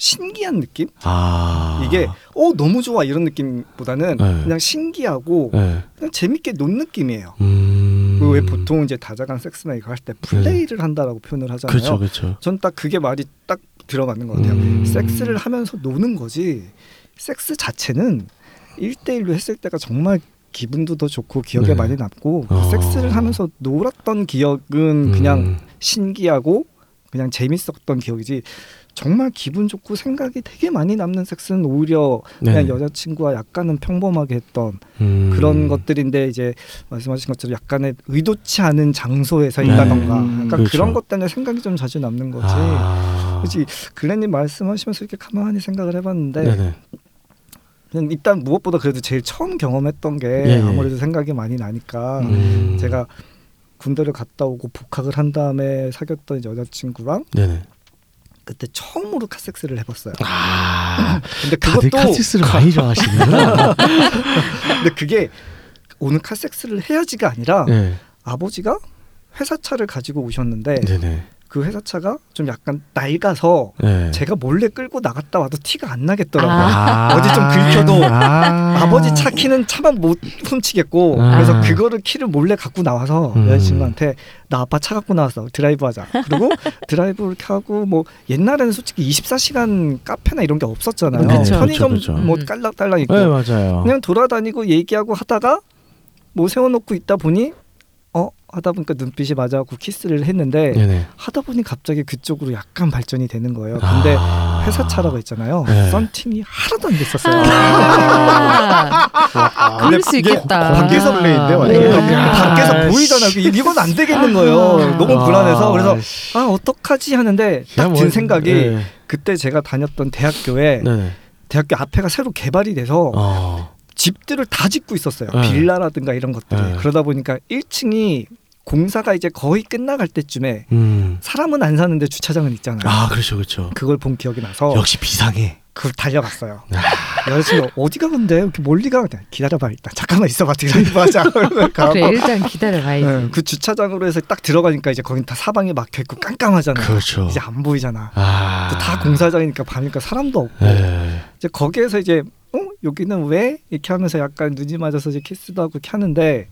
신기한 느낌? 아 이게 어 너무 좋아 이런 느낌보다는 네. 그냥 신기하고 네. 그냥 재밌게 논 느낌이에요. 음. 그왜 보통 이제 다자간 섹스나 이거 할때 플레이를 한다라고 표현을 하잖아요. 그렇죠, 그렇죠. 전딱 그게 말이 딱 들어맞는 것 같아요. 음. 섹스를 하면서 노는 거지. 섹스 자체는 1대1로 했을 때가 정말 기분도 더 좋고 기억에 네. 많이 남고 어. 섹스를 하면서 놀았던 기억은 그냥 음. 신기하고 그냥 재밌었던 기억이지 정말 기분 좋고 생각이 되게 많이 남는 섹스는 오히려 그냥 네. 여자친구와 약간은 평범하게 했던 음. 그런 것들인데 이제 말씀하신 것처럼 약간의 의도치 않은 장소에서 네. 있다던가 음, 약간 그렇죠. 그런 것 때문에 생각이 좀 자주 남는 거지. 아. 그렇지 글렌님 말씀하시면서 이렇게 가만히 생각을 해봤는데 네네. 그냥 일단 무엇보다 그래도 제일 처음 경험했던 게 예, 예. 아무래도 생각이 많이 나니까 음. 제가 군대를 갔다 오고 복학을 한 다음에 사귀었던 여자친구랑 네네. 그때 처음으로 카섹스를 해봤어요. 아. 근데 그것도 카시스를 많이 좋아하시는구나. 근데 그게 오늘 카섹스를 해야지가 아니라 네. 아버지가 회사 차를 가지고 오셨는데 네네. 그 회사 차가 좀 약간 낡아서 네. 제가 몰래 끌고 나갔다 와도 티가 안 나겠더라고요. 아. 어디 좀 긁혀도 아. 아버지 차 키는 차만 못 훔치겠고 아. 그래서 그거를 키를 몰래 갖고 나와서 음. 여자친구한테 나 아빠 차 갖고 나왔어 드라이브 하자 그리고 드라이브 이렇게 하고 뭐 옛날에는 솔직히 24시간 카페나 이런 게 없었잖아요 그쵸. 편의점 그쵸, 그쵸. 뭐 음. 깔락달락 있고 네 맞아요. 그냥 돌아다니고 얘기하고 하다가 뭐 세워놓고 있다 보니 어 하다 보니까 눈빛이 맞아갖고 키스를 했는데 네네. 하다 보니 갑자기 그쪽으로 약간 발전이 되는 거예요 근데 아. 회사 차라고 했잖아요 네. 썬팅이 하나도 안 됐었어요 아, 그럴 수 이게 있겠다. 밖에서 플레이인데 완전. 네. 밖에서 아, 보이잖아요. 씨. 이건 안 되겠는 거예요. 아. 너무 불안해서 그래서 씨. 아 어떡하지 하는데 딱 그냥 든 뭐, 생각이 네. 그때 제가 다녔던 대학교에. 대학교 앞에가 새로 개발이 돼서 어. 집들을 다 짓고 있었어요. 네. 빌라라든가 이런 것들이 네. 그러다 보니까 1층이 공사가 이제 거의 끝나갈 때쯤에 음. 사람은 안 사는데 주차장은 있잖아요. 아 그렇죠 그렇죠. 그걸 본 기억이 나서 역시 비상해. 그걸 달려갔어요. 아. 여자친구 어디가 근데 이렇게 멀리 가? 그냥 기다려봐 일단 잠깐만 있어봐 가고 그래 일단 기다려봐야지. 네, 그 주차장으로 해서 딱 들어가니까 이제 거긴 다 사방이 막혀 있고 깜깜하잖아요. 그렇죠. 이제 안 보이잖아. 아. 또다 공사장이니까 밤이니까 사람도 없고 네. 이제 거기에서 이제 어 여기는 왜 이렇게 하면서 약간 눈이 맞아서 이제 키스도 하고 이렇게 하는데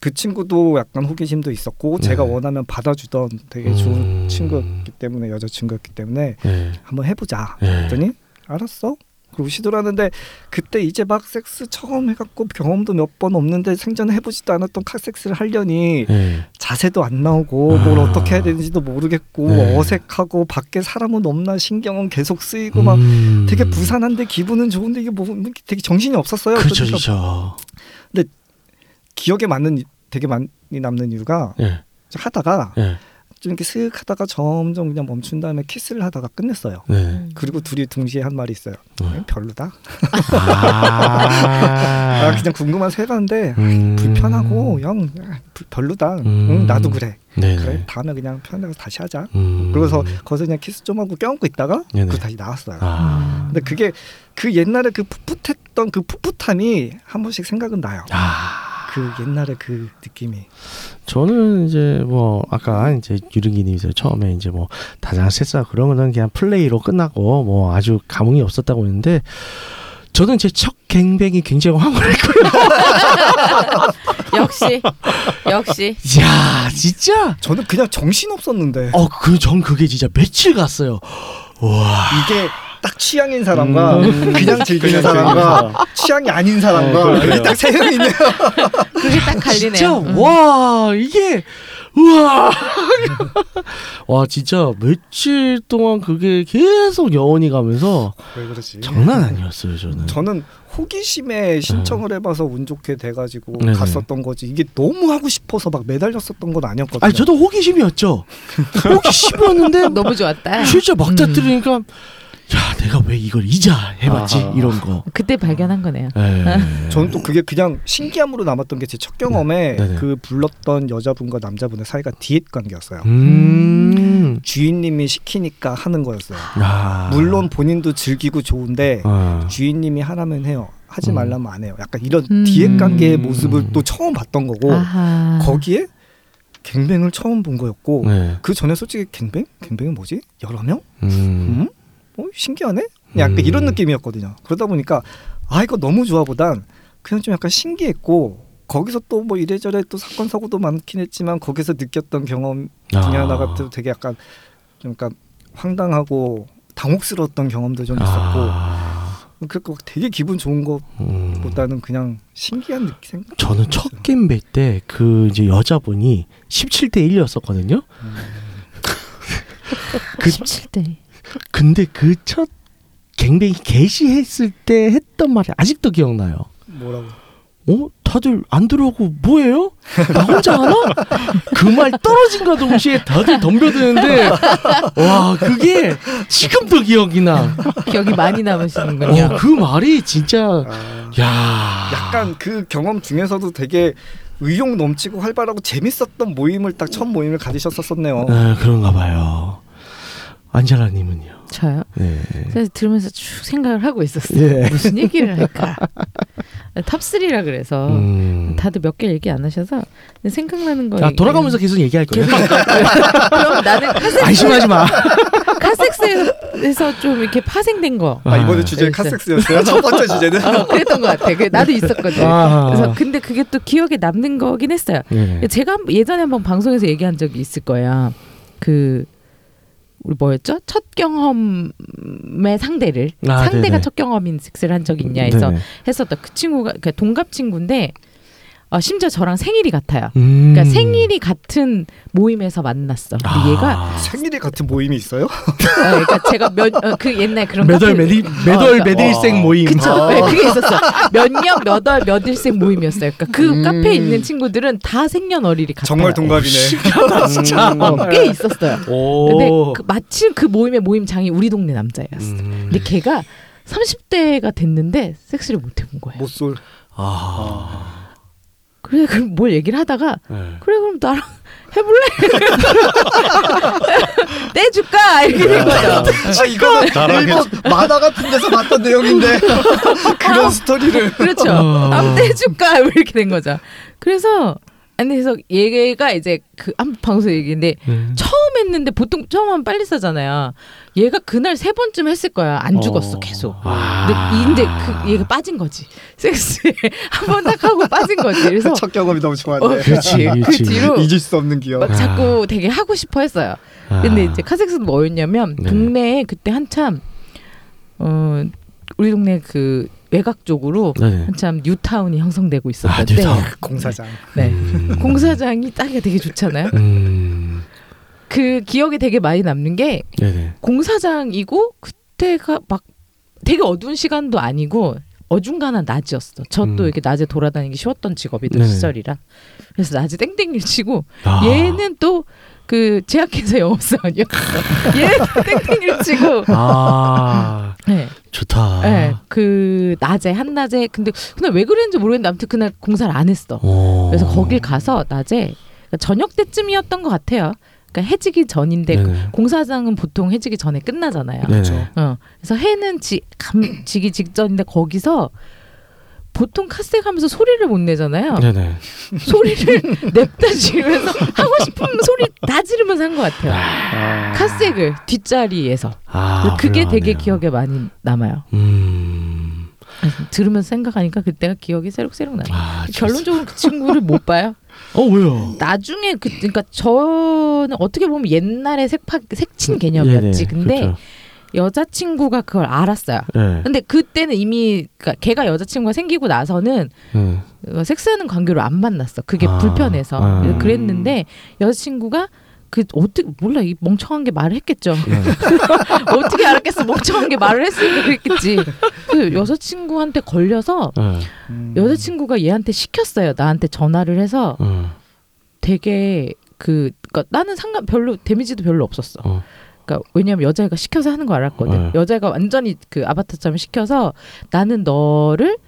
그 친구도 약간 호기심도 있었고 네. 제가 원하면 받아주던 되게 좋은 음. 친구였기 때문에 여자 친구였기 때문에 네. 한번 해보자. 네. 그랬더니 알았어. 그리고 시도를 하는데 그때 이제 막 섹스 처음 해갖고 경험도 몇 번 없는데 생전에 해보지도 않았던 칵섹스를 하려니 네. 자세도 안 나오고 뭘 아. 어떻게 해야 되는지도 모르겠고 네. 어색하고 밖에 사람은 없나 신경은 계속 쓰이고 막 음. 되게 부산한데 기분은 좋은데 이게 뭐 되게 정신이 없었어요. 그렇죠 그렇죠. 기억에 맞는 되게 많이 남는 이유가 예. 하다가 예. 좀 이렇게 슥 하다가 점점 그냥 멈춘 다음에 키스를 하다가 끝냈어요. 네. 그리고 둘이 동시에 한 말이 있어요. 네. 별로다. 아. 아, 그냥 궁금해서 해봤는데 음. 불편하고 영 별로다. 음. 응, 나도 그래. 네네. 그래 다음에 그냥 편하게 다시 하자. 음. 그래서 거기서 그냥 키스 좀 하고 껴안고 있다가. 그 다시 나왔어요. 아. 근데 그게 그 옛날에 그 풋풋했던 그 풋풋함이 한 번씩 생각은 나요. 아. 그 옛날에 그 느낌이. 저는 이제 뭐 아까 이제 유릉기님이 처음에 이제 뭐 다양한 세사 그런 거는 그냥 플레이로 끝나고 뭐 아주 감흥이 없었다고 했는데 저는 제 첫 갱뱅이 굉장히 황홀했고요. 역시 역시 이야 진짜. 저는 그냥 정신 없었는데 어그 전 그게 진짜 며칠 갔어요. 와. 이게 딱 취향인 사람과 음. 그냥 즐기는 그냥 사람과. 취향이 아닌 어, 사람과 그러게요. 이게 딱세 명이 있네요. 그게 딱 갈리네요. 진짜 음. 와 이게 우와 와 진짜 며칠 동안 그게 계속 여운이 가면서 왜 그러지? 장난 아니었어요 저는. 저는 호기심에 신청을 해봐서 운 좋게 돼가지고 네네. 갔었던 거지 이게 너무 하고 싶어서 막 매달렸었던 건 아니었거든요. 아니 저도 호기심이었죠. 호기심이었는데 너무 좋았다. 실제 막다 들으니까 야 내가 왜 이걸 이자 해봤지 아하. 이런 거. 그때 발견한 거네요. 예. 저는 또 그게 그냥 신기함으로 남았던 게 제 첫 경험에 네. 그 불렀던 여자분과 남자분의 사이가 디엣 관계였어요. 음. 주인님이 시키니까 하는 거였어요. 아. 물론 본인도 즐기고 좋은데 아. 주인님이 하라면 해요. 하지 음. 말라면 안 해요. 약간 이런 음. 디엣 관계의 모습을 또 처음 봤던 거고 아하. 거기에 갱뱅을 처음 본 거였고 네. 그 전에 솔직히 갱뱅? 갱뱅은 뭐지? 여러 명? 음. 음? 어 신기하네? 약간 음. 이런 느낌이었거든요. 그러다 보니까 아 이거 너무 좋아보단 그냥 좀 약간 신기했고 거기서 또 뭐 이래저래 또 사건 사고도 많긴 했지만 거기서 느꼈던 경험 중에 아. 하나가 또 되게 약간 좀 약간 황당하고 당혹스러웠던 경험도 좀 있었고 아. 막 되게 기분 좋은 음. 것보다는 그냥 신기한 느낌 생각. 저는 첫 겜베 때그 이제 여자분이 17대 1이었었거든요. 그 17대. 근데 그 첫 갱뱅이 개시했을 때 했던 말이 아직도 기억나요. 뭐라고? 어? 다들 안 들어오고 뭐예요? 나 혼자 하나? 그 말 떨어진과 동시에 다들 덤벼드는데 와 그게 지금도 기억이 나. 기억이 많이 남으시는군요. 어, 그 말이 진짜 아, 야 약간 그 경험 중에서도 되게 의욕 넘치고 활발하고 재밌었던 모임을 딱 첫 모임을 가지셨었네요. 아, 그런가 봐요. 안젤라님은요? 저요? 네. 그래서 들으면서 쭉 생각을 하고 있었어요. 예. 무슨 얘기를 할까? top 3라 그래서 음. 다들 몇 개 얘기 안 하셔서 생각나는 거. 자 얘기- 돌아가면서 계속 얘기할 거예요. 그럼 나는 카섹, 안심하지 마. 카섹스에서 좀 이렇게 파생된 거. 아 이번에 아, 주제 있어요. 카섹스였어요. 첫 번째 주제는. 어, 그랬던 것 같아. 그 나도 있었거든. 아. 그래서 근데 그게 또 기억에 남는 거긴 했어요. 네네. 제가 한- 예전에 한번 방송에서 얘기한 적이 있을 거야. 그 우리 뭐였죠? 첫 경험의 상대를 아, 상대가 네네. 첫 경험인 섹스를 한 적이 있냐 해서 네네. 했었던 그 친구가 그 동갑 친구인데 어, 심지어 저랑 생일이 같아요. 음. 그러니까 생일이 같은 모임에서 만났어. 근데 아. 얘가 생일이 같은 모임이 있어요? 어, 그러니까 제가 몇 그 옛날 그런 매달 카페- 매디 어, 매달 그러니까 매딜생 모임. 그쵸. 아. 네, 그게 있었어. 몇 년 몇 월 몇일생 모임이었어요. 그러니까 그 음. 카페에 있는 친구들은 다 생년월일이 같아요. 정말 동갑이네. 진짜. 어, 꽤 있었어요. 오. 근데 그 마침 그 모임의 모임장이 우리 동네 남자였어. 음. 근데 걔가 30대가 됐는데 섹스를 못 해본 거야. 못쏠. 아. 그래 그럼 뭘 얘기를 하다가 네. 그래 그럼 나랑 해볼래? 떼줄까 이렇게 된 거죠. 아 이거는 나랑 일본 만화 같은 데서 봤던 내용인데 그런 스토리를. 그렇죠. 어. 한번 떼줄까 이렇게 된 거죠. 그래서 아니 그래서 얘가 이제 그 한 방송 얘기인데 네. 처음 했는데 보통 처음 하면 빨리 싸잖아요. 얘가 그날 세 번쯤 했을 거야. 안 죽었어 어. 계속. 아. 근데 이제 그 얘가 빠진 거지. 섹스에 한 번 딱 하고 빠진 거지. 그래서 첫 경험이 너무 좋았네. 어, 그렇지. 그. 뒤로 잊을 수 없는 기억. 막 자꾸 되게 하고 싶어 했어요. 아. 근데 이제 카섹스는 뭐였냐면 네. 동네에 그때 한참 어 우리 동네 그 외곽 쪽으로 네네. 한참 뉴타운이 형성되고 있었을 아, 때 뉴타운. 공사장. 네. 음. 공사장이 딱이 되게 좋잖아요. 음. 그 기억에 되게 많이 남는 게 네네. 공사장이고 그때가 막 되게 어두운 시간도 아니고 어중간한 낮이었어. 저또 음. 이렇게 낮에 돌아다니기 쉬웠던 직업이던 네네. 시절이라. 그래서 낮에 땡땡이를 치고 아. 얘는 또 그 제약회사 영업사원이었어. 얘는 땡땡이를 치고 아. 네. 좋다. 네. 그 낮에 한낮에 근데 그날 왜 그랬는지 모르겠는데 아무튼 그날 공사를 안 했어. 오. 그래서 거길 가서 낮에 그러니까 저녁 때쯤이었던 것 같아요. 그러니까 해지기 전인데 네네. 공사장은 보통 해지기 전에 끝나잖아요. 네네. 어. 그래서 해는 지, 감, 지기 직전인데 거기서 보통 카세 가면서 소리를 못 내잖아요. 네네. 소리를 냅다 지르면서 하고 싶은 소리 다 지르면서 한 것 같아요. 아. 카세를 뒷자리에서 아. 그게 되게 훌륭하네요. 기억에 많이 남아요. 음. 들으면서 생각하니까 그때가 기억이 새록새록 나요. 아, 결론적으로 그 친구를 못 봐요. 어 왜요? 나중에 그 그러니까 저는 어떻게 보면 옛날에 색파 색친 개념이었지. 네네, 근데 그렇죠. 여자친구가 그걸 알았어요. 네. 근데 그때는 이미 그러니까 걔가 여자친구가 생기고 나서는 네. 어, 섹스하는 관계로 안 만났어. 그게 아, 불편해서 아. 그랬는데 여자친구가 그 어떻게 몰라 이 멍청한 게 말을 했겠죠. 네. 어떻게 알았겠어? 멍청한 게 말을 했으니까 그랬겠지. 그 여자친구한테 걸려서 네. 음. 여자친구가 얘한테 시켰어요. 나한테 전화를 해서 네. 되게 그 그러니까 나는 상관 별로 데미지도 별로 없었어. 어. 그러니까 왜냐면 여자애가 시켜서 하는 거 알았거든. 네. 여자애가 완전히 그 아바타처럼 시켜서 나는 너를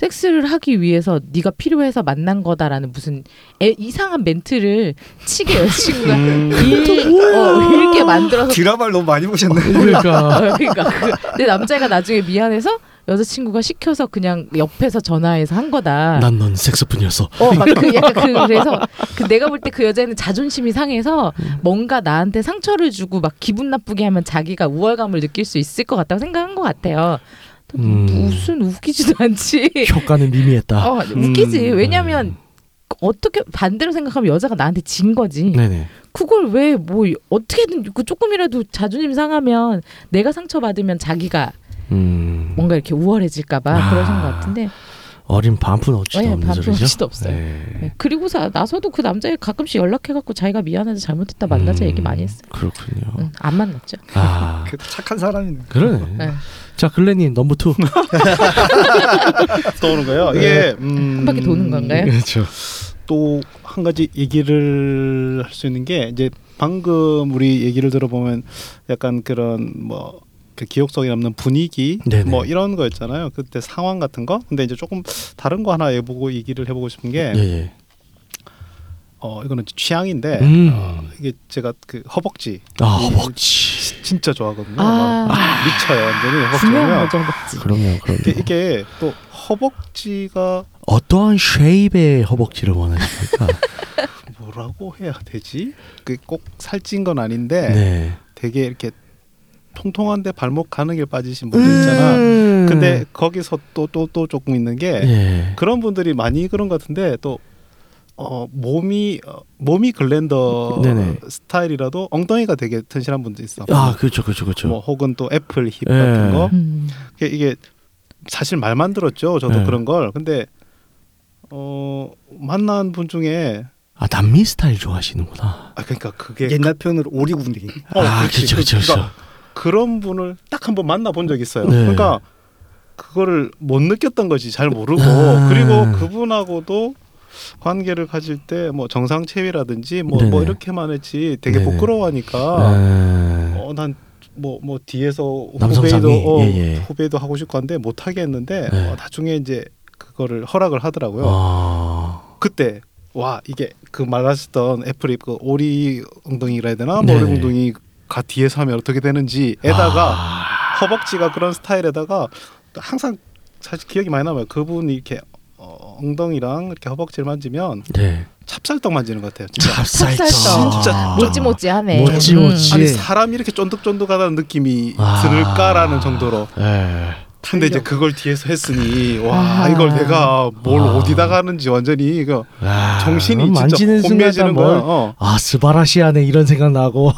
섹스를 하기 위해서 네가 필요해서 만난 거다라는 무슨 애, 이상한 멘트를 치게 여자친구가 일, 어, 읽게 만들어서 드라마를 너무 많이 보셨네. 그러니까. 어, 그러니까 그, 근데 남자애가 나중에 미안해서 여자친구가 시켜서 그냥 옆에서 전화해서 한 거다. 난 넌 섹스뿐이었어. 어, 막 그 약간 그 그래서 그 내가 볼 때 그 여자애는 자존심이 상해서 뭔가 나한테 상처를 주고 막 기분 나쁘게 하면 자기가 우월감을 느낄 수 있을 것 같다고 생각한 것 같아요. 음. 무슨 웃기지도 않지. 효과는 미미했다. 어, 웃기지. 음. 왜냐면 어떻게 반대로 생각하면 여자가 나한테 진 거지. 네네. 그걸 왜 뭐 어떻게든 그 조금이라도 자존심 상하면 내가 상처 받으면 자기가 음. 뭔가 이렇게 우월해질까봐 아. 그러신 것 같은데 어림 반 푼어치도 네, 없는 소리죠. 어치도 없어요. 네. 네. 그리고서 나서도 그 남자애 가끔씩 연락해갖고 자기가 미안해서 잘못했다 만나자 음, 얘기 많이 했어요. 그렇군요. 응, 안 만났죠. 아그 착한 사람이네. 그러네. 네. 자 글렌님 number two. 떠오는 거예요. 이게 음, 한 바퀴 도는 건가요? 그렇죠. 또 한 가지 얘기를 할 수 있는 게 이제 방금 우리 얘기를 들어보면 약간 그런 뭐. 그 기억 속에 남는 분위기 네네. 뭐 이런 거였잖아요. 그때 상황 같은 거. 근데 이제 조금 다른 거 하나 해보고 얘기를 해보고 싶은 게 예예. 어 이거는 취향인데 음. 어, 이게 제가 그 허벅지 아 이- 허벅지. 진짜 좋아하거든요. 아. 막 미쳐요 완전히 허벅지. 어정 먹지. 그럼요, 그럼요. 이게, 이게 또 허벅지가 어떠한 쉐입의 허벅지를 원하십니까? 뭐라고 해야 되지? 그 꼭 살찐 건 아닌데 네. 되게 이렇게 통통한데 발목 가는 길 빠지신 분들 있잖아. 음. 근데 거기서 또 또 또 조금 있는 게 예. 그런 분들이 많이 그런 것 같은데 또 어, 몸이 어, 몸이 글랜더 네네. 스타일이라도 엉덩이가 되게 튼실한 분도 있어. 아, 그렇죠, 그렇죠, 그렇죠. 뭐 혹은 또 애플 힙 예. 같은 거 음. 이게, 사실 말만 들었죠. 저도 네. 그런 걸. 근데 어 만난 분 중에 아, 남미 스타일 좋아하시는구나. 아 그러니까 그게 옛날 표현으로 오리궁뎅이. 어, 아, 그렇지. 그렇죠, 그렇죠, 그렇죠. 그러니까 그런 분을 딱 한번 만나 본 적 있어요. 네. 그러니까 그거를 못 느꼈던 것이 잘 모르고 아. 그리고 그분하고도 관계를 가질 때 뭐 정상 체위라든지 뭐, 뭐 네네. 이렇게만 했지 되게 네네. 부끄러워하니까 아, 어난뭐뭐 뒤에서 남성상이, 후배도 어, 예, 예. 후배도 하고 싶고 한데 못 하게 했는데 네. 어, 나중에 이제 그거를 허락을 하더라고요. 아, 그때 와 이게 그 말하셨던 애플이 그 오리 엉덩이라 해야 되나 뭐 네네. 오리 엉덩이가 뒤에서 하면 어떻게 되는지에다가 아, 허벅지가 그런 스타일에다가 항상 사실 기억이 많이 남아요. 그분이 이렇게 어, 엉덩이랑 이렇게 허벅지를 만지면 네. 찹쌀떡 만지는 것 같아요. 진짜. 찹쌀떡. 진짜 모찌모찌하네. 모찌모찌. 아니 사람이 이렇게 쫀득쫀득하다는 느낌이 아. 들까라는 정도로. 예. 근데 이제 그걸 뒤에서 했으니 와 아하. 이걸 내가 뭘 아. 어디다 가는지 완전히 이거 아, 정신이 진짜 만지는 혼미해지는 순간 거야. 뭘 어. 아 스바라시아네 이런 생각 나고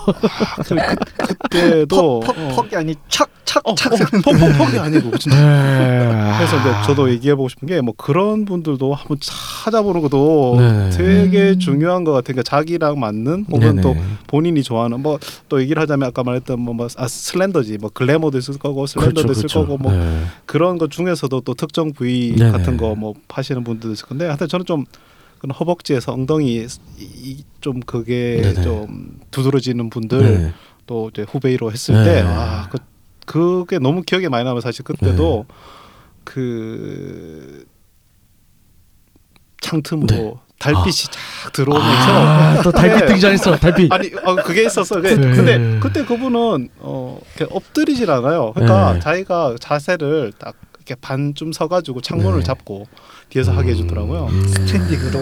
그때도 퍽, 퍽, 퍽이 아니 착착 어, 착. 어, 퍽 퍽 퍽이 아니고 진짜 네. 그래서 이제 저도 얘기해 보고 싶은 게 뭐 그런 분들도 한번 찾아보는 것도 네. 되게 음. 중요한 것 같아요. 그러니까 자기랑 맞는 혹은 네네. 또 본인이 좋아하는 뭐 또 얘기를 하자면 아까 말했던 뭐, 뭐 아, 슬렌더지 뭐 글래머도 있을 거고 슬렌더도 있을 거고 뭐 네. 그런 것 중에서도 또 특정 부위 네네. 같은 거 뭐 파시는 분들도 있을 건데 하여튼 저는 좀 그런 허벅지에서 엉덩이 좀 그게 네네. 좀 두드러지는 분들 네. 또 이제 후배로 했을 네. 때 아, 그 그게 너무 기억에 많이 남아요. 사실 그때도 그 창틈으로 네. 달빛이 쫙 들어오면서 아, 또 달빛 네. 등장했어 달빛 아니 어, 그게 있었어. 그, 네. 근데 그때 그분은 어 이렇게 엎드리질 않아요. 그러니까 네. 자기가 자세를 딱 이렇게 반쯤 서가지고 창문을 네. 잡고 뒤에서 하게 해주더라고요. 음. 스탠딩으로.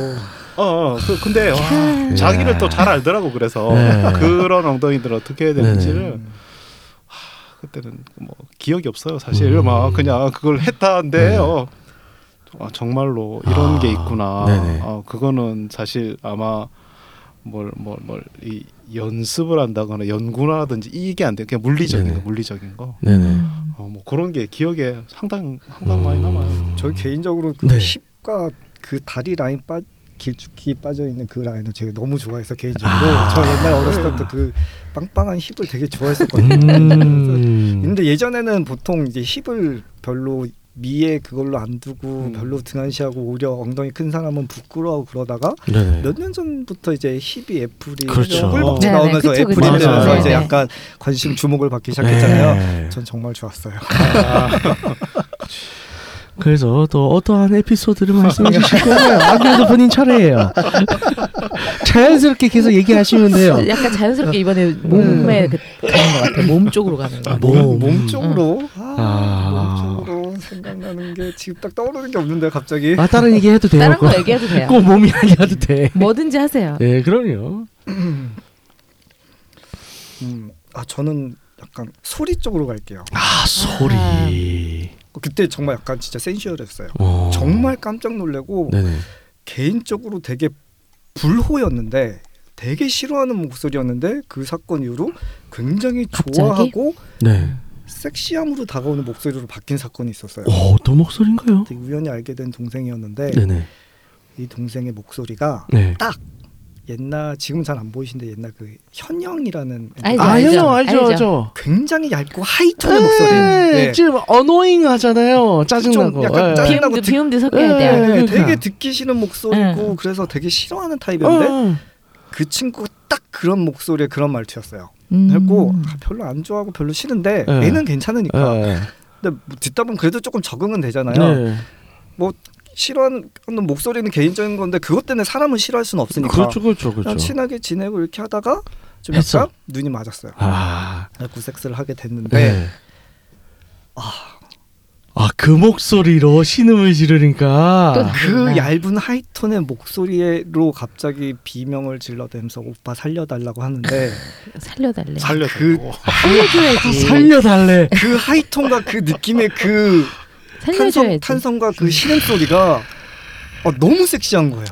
어, 어 그, 근데 와, 자기를 또 잘 알더라고 그래서 네. 그런 엉덩이들 어떻게 해야 되는지를 그때는 뭐 기억이 없어요 사실 음. 막 그냥 그걸 했다는데 네. 어, 아, 정말로 이런 아, 게 있구나 네네. 어, 그거는 사실 아마 뭘 뭘 뭘 이 연습을 한다거나 연구라든지 이게 안 돼. 그냥 물리적인 네네. 거, 물리적인 거. 네네 어, 뭐 그런 게 기억에 상당 상당 많이 남아요. 저희 개인적으로 그 네. 힙과 그 다리 라인 빠 길쭉히 빠져 있는 그 라인을 제가 너무 좋아해서 개인적으로 아. 저 옛날 어렸을 때부터 그 빵빵한 힙을 되게 좋아했었거든요. 음. 근데 예전에는 보통 이제 힙을 별로 미에 그걸로 안 두고 음. 별로 등한시하고 오히려 엉덩이 큰 사람은 부끄러워 그러다가 네네 몇년 전부터 이제 힙이 애플이 그렇죠. 꿀벅지 네네, 나오면서 그쵸, 애플이. 되면서. 이제 네네. 약간 관심 주목을 받기 시작했잖아요. 네. 전 정말 좋았어요. 그래서 또 어떠한 에피소드를 말씀해 주실 거예요? 아, 그래도 본인 차례예요. 자연스럽게 계속 얘기하시면 돼요. 약간 자연스럽게 이번에 몸에 그 가는 것 같아. 몸 쪽으로 가는 거. 아. 몸. 몸 쪽으로 아, 아. 생각나는 게 지금 딱 떠오르는 게 없는데 갑자기 아 다른 얘기 해도 돼요. 다른 거 얘기해도 돼요. 꼭 몸 이야기 해도 돼. 뭐든지 하세요. 네, 그럼요. 음, 아 저는 약간 소리 쪽으로 갈게요. 아 소리. 그때 정말 약간 진짜 센슈얼했어요. 어. 정말 깜짝 놀래고 네네. 개인적으로 되게 불호였는데 되게 싫어하는 목소리였는데 그 사건 이후로 굉장히 갑자기? 좋아하고 네. 섹시함으로 다가오는 목소리로 바뀐 사건이 있었어요. 어, 어떤 목소리인가요? 되게 우연히 알게 된 동생이었는데 네네. 이 동생의 목소리가 네. 옛날 지금 잘 안 보이신데 옛날 그 현영이라는 알죠, 아, 알죠. 형 알죠, 알죠. 알죠. 굉장히 얇고 하이톤의 목소리. 네, 네. 지금 어노잉 하잖아요. 짜증나고. 약간. 짜증- 비음도 듣- 비음도 섞여야 네. 돼요. 네, 그러니까. 되게 듣기 싫은 목소리고 응. 그래서 되게 싫어하는 타입이었는데 어. 그 친구가 딱 그런 목소리에 그런 말투였어요. 음. 그래고 아, 별로 안 좋아하고 별로 싫은데 네. 얘는 괜찮으니까. 예. 근데 뭐 듣다 보면 그래도 조금 적응은 되잖아요. 네. 싫어하는 목소리는 개인적인 건데 그것 때문에 사람을 싫어할 수는 없으니까. 그렇죠, 그렇죠, 그렇죠. 친하게 지내고 이렇게 하다가 좀 했어. 약간 눈이 맞았어요. 아, 그래서 섹스를 하게 됐는데 네. 아, 그 목소리로 신음을 지르니까. 그 나- 얇은 하이톤의 목소리로 갑자기 비명을 질러대면서 오빠 살려달라고 하는데 살려달래. 살려서 그- 살려줘야지. 살려달래. 그 하이톤과 그 느낌의 그 탄성. 탄성과 그 신음 소리가 어, 너무 섹시한 거예요.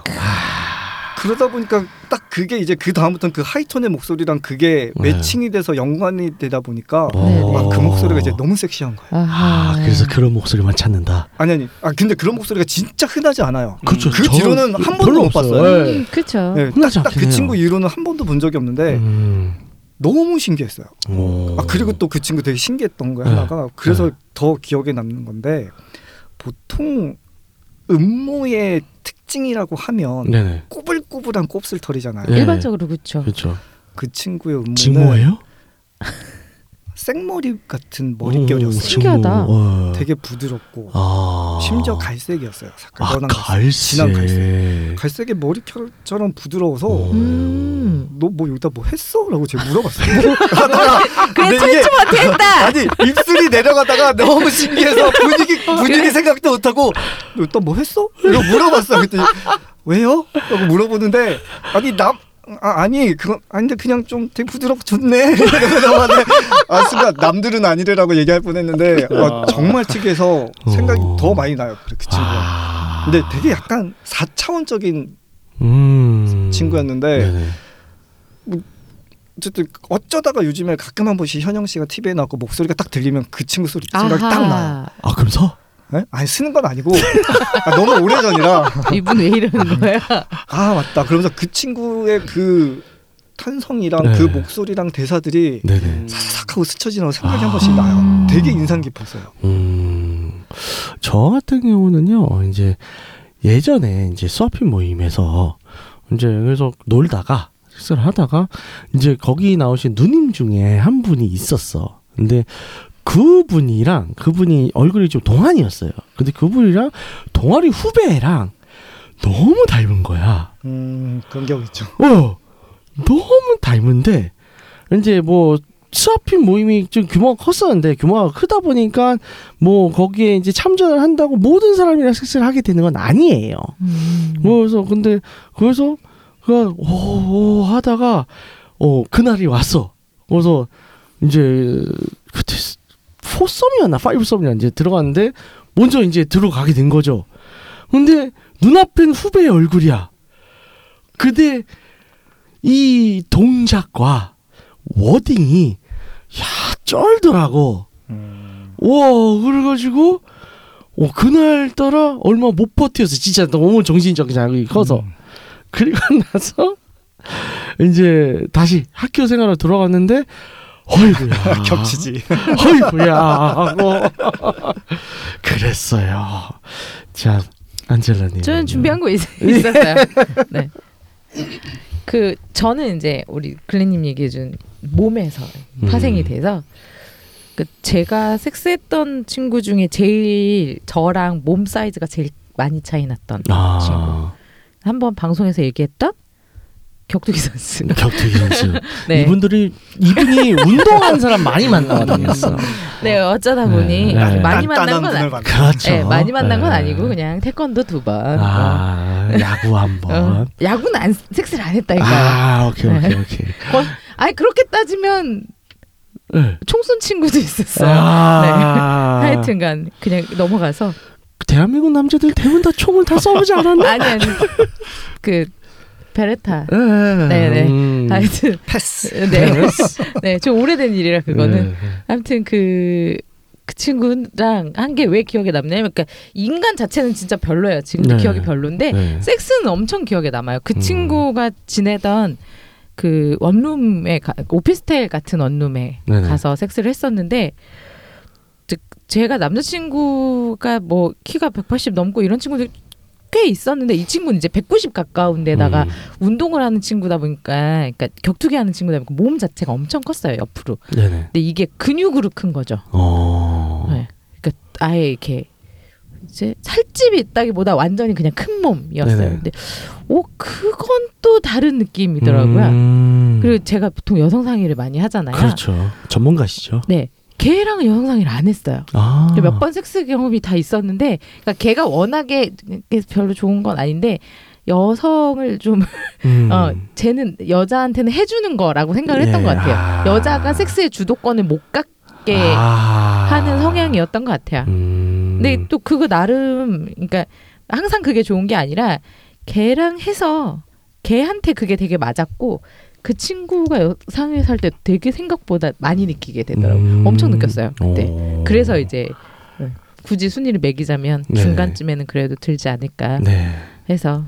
그러다 보니까 딱 그게 이제 그 다음부터는 그 하이톤의 목소리랑 그게 네. 매칭이 돼서 연관이 되다 보니까 네, 아, 네. 그 목소리가 이제 너무 섹시한 거예요. 아하. 아, 그래서 그런 목소리만 찾는다. 아니 아니. 아 근데 그런 목소리가 진짜 흔하지 않아요. 그렇죠. 그저 뒤로는 한 번도 못 없어요. 봤어요. 네. 음, 그렇죠. 네, 흔하지 딱 않긴 그 해요. 친구 이후로는 한 번도 본 적이 없는데 음. 너무 신기했어요. 오. 아 그리고 또 그 친구 되게 신기했던 거 네. 하나가 그래서 네. 더 기억에 남는 건데 보통 음모의 특징이라고 하면 네네. 꾸불꾸불한 곱슬털이잖아요. 네. 일반적으로 그렇죠. 그렇죠. 그 친구의 음모는 직모예요? 생머리 같은 머릿결이었어요. 오, 신기하다. 되게 부드럽고 아. 심지어 갈색이었어요. 색깔 아, 연한 갈색. 갈색. 진한 갈색. 갈색이 머리결처럼 부드러워서 오. 음. 너뭐 여기다 뭐 했어? 라고 제가 물어봤어요. 그래 툴트 못했다. 아니 입술이 내려가다가 너무 신기해서 분위기 분위기 생각도 못하고 너 또 뭐 했어? 이거 물어봤어. 그랬더니 왜요? 라고 물어보는데 아니 남 아, 아니 그건 아닌데 그냥 좀 되게 부드럽고 좋네. 아 순간 남들은 아니래라고 얘기할 뻔했는데 어, 정말 특이해서 생각이 어. 더 많이 나요 그 친구가. 아. 근데 되게 약간 4차원적인 음. 친구였는데 네네. 어쨌든 어쩌다가 요즘에 가끔 한 번씩 현영 씨가 TV에 나오고 목소리가 딱 들리면 그 친구 소리 생각이 딱 나요. 아 그럼 서? 에? 아니 쓰는 건 아니고 아, 너무 오래 전이라 이분 왜 이러는 거야? 아 맞다 그러면서 그 친구의 그 탄성이랑 네. 그 목소리랑 대사들이 네네. 싹 하고 스쳐 지나고 생각이 아. 한 번씩 나요 되게 인상 깊었어요 음, 저 같은 경우는요, 이제 예전에 이제 수아핀 모임에서 이제 그래서 놀다가 식사를 하다가 이제 거기 나오신 누님 중에 한 분이 있었어. 근데 그분이랑 그분이 얼굴이 좀 동안이었어요. 근데 그분이랑 동아리 후배랑 너무 닮은 거야. 음 그런 경우 있죠 어, 너무 닮은데 이제 뭐 수아핀 모임이 좀 규모가 컸었는데 규모가 크다 보니까 뭐 거기에 이제 참전을 한다고 모든 사람이랑 섹스를 하게 되는 건 아니에요. 음. 뭐 그래서 근데 그래서 그 오, 오 하다가 어 그날이 왔어. 그래서 이제 foursome이었나 fivesome이나 이제 들어갔는데 먼저 이제 들어가게 된 거죠. 근데 눈앞엔 후배의 얼굴이야. 근데 이 동작과 wording이 야 쩔더라고. 음, 와 그래가지고 어 그날 따라 얼마 못 버텼어 진짜 너무 정신적 자극이 커서 음. 그리고 나서 이제 다시 학교 생활로 돌아갔는데 어이구야 겹치지 어이구야 하고 그랬어요 자 안젤라님 저는 준비한 거 있, 예. 있었어요. 네. 그 저는 이제 우리 글래님 얘기해준 몸에서 파생이 음. 돼서 그 제가 섹스했던 친구 중에 제일 저랑 몸 사이즈가 제일 많이 차이 났던 아 한번 방송에서 얘기했던 격투기 선수. 격투기 선수 네. 이분들이 이분이 운동하는 사람 많이 만나다녔어 네 어쩌다 보니 네, 네. 많이 만난 건 아니, 그렇죠 네, 많이 만난 건 네. 아니고 그냥 태권도 두 번. 아 야구 어, 한번 야구는 안 섹스를 안 했다니까요. 아 오케이 오케이 네. 오케이 아니 그렇게 따지면 네. 총쏜 친구도 있었어요. 아, 네. 하여튼간 그냥 넘어가서 대한민국 남자들 대부분 다 총을 다 쏘지 않았나? 아니 아니 그 베레타. 네, 네네. 음. 하여튼 패스 네, 네, 좀 오래된 일이라 그거는. 네. 아무튼 그. 그 친구랑 한 게 왜 기억에 남냐면 그러니까 인간 자체는 진짜 별로예요. 지금도 네. 기억이 별론데 네. 섹스는 엄청 기억에 남아요. 그 음. 친구가 지내던 그 원룸에 가, 오피스텔 같은 원룸에 네네. 가서 섹스를 했었는데 즉 제가 남자친구가 뭐 키가 180 넘고 이런 친구들 꽤 있었는데 이 친구는 이제 190 가까운 데다가 음. 운동을 하는 친구다 보니까 그러니까 격투기 하는 친구다 보니까 몸 자체가 엄청 컸어요 옆으로 네네. 근데 이게 근육으로 큰 거죠 어. 네. 그러니까 아예 이렇게 이제 살집이 있다기보다 완전히 그냥 큰 몸이었어요. 네네. 근데 오 그건 또 다른 느낌이더라고요. 음. 그리고 제가 보통 여성 상의를 많이 하잖아요. 그렇죠. 전문가시죠. 네. 걔랑은 여성 상의를 안 했어요. 아. 몇 번 섹스 경험이 다 있었는데, 그러니까 걔가 워낙에 별로 좋은 건 아닌데 여성을 좀 음. 어, 쟤는 여자한테는 해주는 거라고 생각을 했던 예. 것 같아요. 아. 여자가 섹스의 주도권을 못 갖게 아. 하는 성향이었던 것 같아요. 음. 근데 또 그거 나름 그러니까 항상 그게 좋은 게 아니라 걔랑 해서 걔한테 그게 되게 맞았고 그 친구가 여상에 살때 되게 생각보다 많이 느끼게 되더라고요. 음. 엄청 느꼈어요. 그때. 오. 그래서 이제 굳이 순위를 매기자면 네. 중간쯤에는 그래도 들지 않을까 네. 해서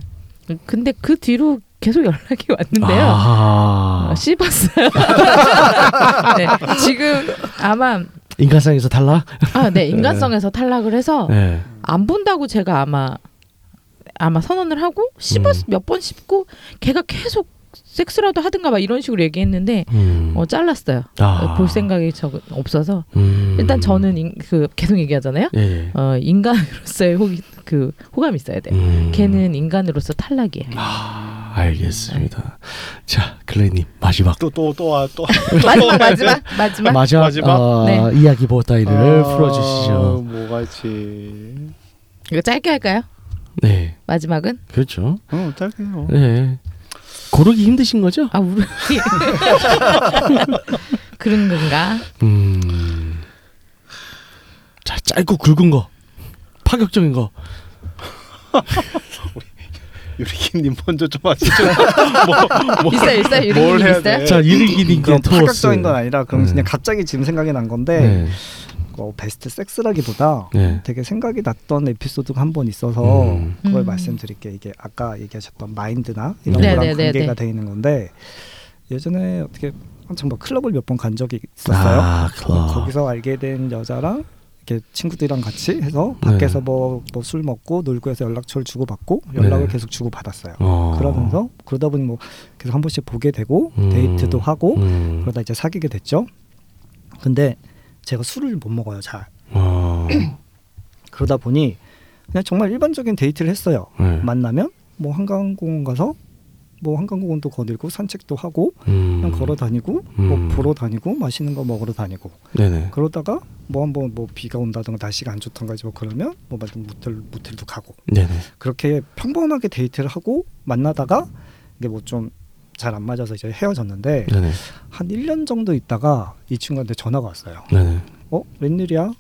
근데 그 뒤로 계속 연락이 왔는데요. 아. 어, 씹었어요. 네, 지금 아마 인간상에서 달라? 아, 네 인간성에서 탈락을 해서 네. 안 본다고 제가 아마 아마 선언을 하고 씹었 음. 몇번 씹고 걔가 계속 섹스라도 하든가 막 이런 식으로 얘기했는데 음. 어 잘랐어요. 아. 볼 생각이 저 없어서 음. 일단 저는 인, 그 계속 얘기하잖아요. 예. 예. 어 인간으로서의 호, 그 호감이 있어야 돼. 요 음. 걔는 인간으로서 탈락이에요. 아, 알겠습니다. 자, 클레님 마지막 또 또 또또 마지막 마지막 마지막 마지막, 마지막? 어, 네. 이야기 보따리를 풀어주시죠. 뭐가 있지? 이거 짧게 할까요? 네, 마지막은 그렇죠. 어, 짧게요. 네, 고르기 힘드신 거죠? 아 우리 그런 건가? 음, 자, 짧고 굵은 거, 파격적인 거. 유리기님 먼저 좀 하시죠. 뭐, 있어요 있어요 유리님 해야 있어요? 돼? 자, 이르기님께 그럼 토스. 파격적인 건 아니라 그럼 네. 그냥 갑자기 지금 생각이 난 건데 네, 어, 베스트 섹스라기보다 네. 되게 생각이 났던 에피소드가 한 번 있어서 음. 그걸 음. 말씀드릴게요. 이게 아까 얘기하셨던 마인드나 이런 네, 거랑 네, 네, 관계가 네. 돼 있는 건데 예전에 어떻게 한참 뭐 클럽을 몇 번 간 적이 있었어요. 아, 클럽. 거기서 알게 된 여자랑 이렇게 친구들이랑 같이 해서 밖에서 네. 뭐뭐술 먹고 놀고 해서 연락처를 주고 받고 연락을 네. 계속 주고 받았어요. 어. 그러면서 그러다 보니 뭐 계속 한 번씩 보게 되고 음. 데이트도 하고 음. 그러다 이제 사귀게 됐죠. 근데 제가 술을 못 먹어요 잘. 어. 그러다 보니 그냥 정말 일반적인 데이트를 했어요. 네. 만나면 뭐 한강공원 가서 뭐 한강공원도 거닐고 산책도 하고 음. 그냥 걸어 다니고 음. 뭐 보러 다니고 맛있는 거 먹으러 다니고 네네. 그러다가 뭐 한번 뭐 비가 온다든가 날씨가 안 좋던가 뭐 그러면 뭐 만약 모텔 모텔도 가고 네네. 그렇게 평범하게 데이트를 하고 만나다가 이게 뭐 좀 잘 안 맞아서 이제 헤어졌는데 네네. 한 1년 정도 있다가 이 친구한테 전화가 왔어요. 네네. 어 웬일이야?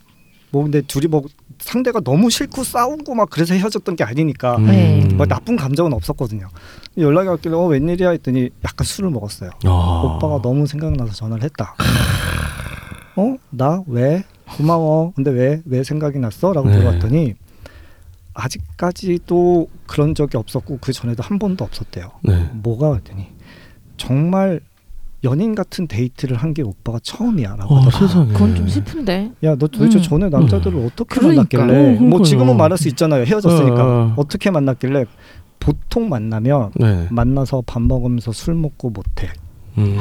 뭐 근데 둘이 뭐 상대가 너무 싫고 싸우고 막 그래서 헤어졌던 게 아니니까 네. 뭐 나쁜 감정은 없었거든요. 연락이 왔길래 어 웬일이야 했더니 약간 술을 먹었어요. 어. 오빠가 너무 생각나서 전화를 했다. 어? 나 왜? 고마워. 근데 왜? 왜 생각이 났어? 라고 네. 물어봤더니 아직까지도 그런 적이 없었고 그 전에도 한 번도 없었대요. 네. 뭐가 했더니 정말 연인 같은 데이트를 한 게 오빠가 처음이야라고 어. 세상에. 그건 좀 슬픈데. 야, 너 도대체 음. 전에 남자들을 어떻게 그러니까. 만났길래? 어, 뭐. 지금은 말할 수 있잖아요. 헤어졌으니까. 어, 어. 어떻게 만났길래? 보통 만나면 네. 만나서 밥 먹으면서 술 먹고 모텔. 음.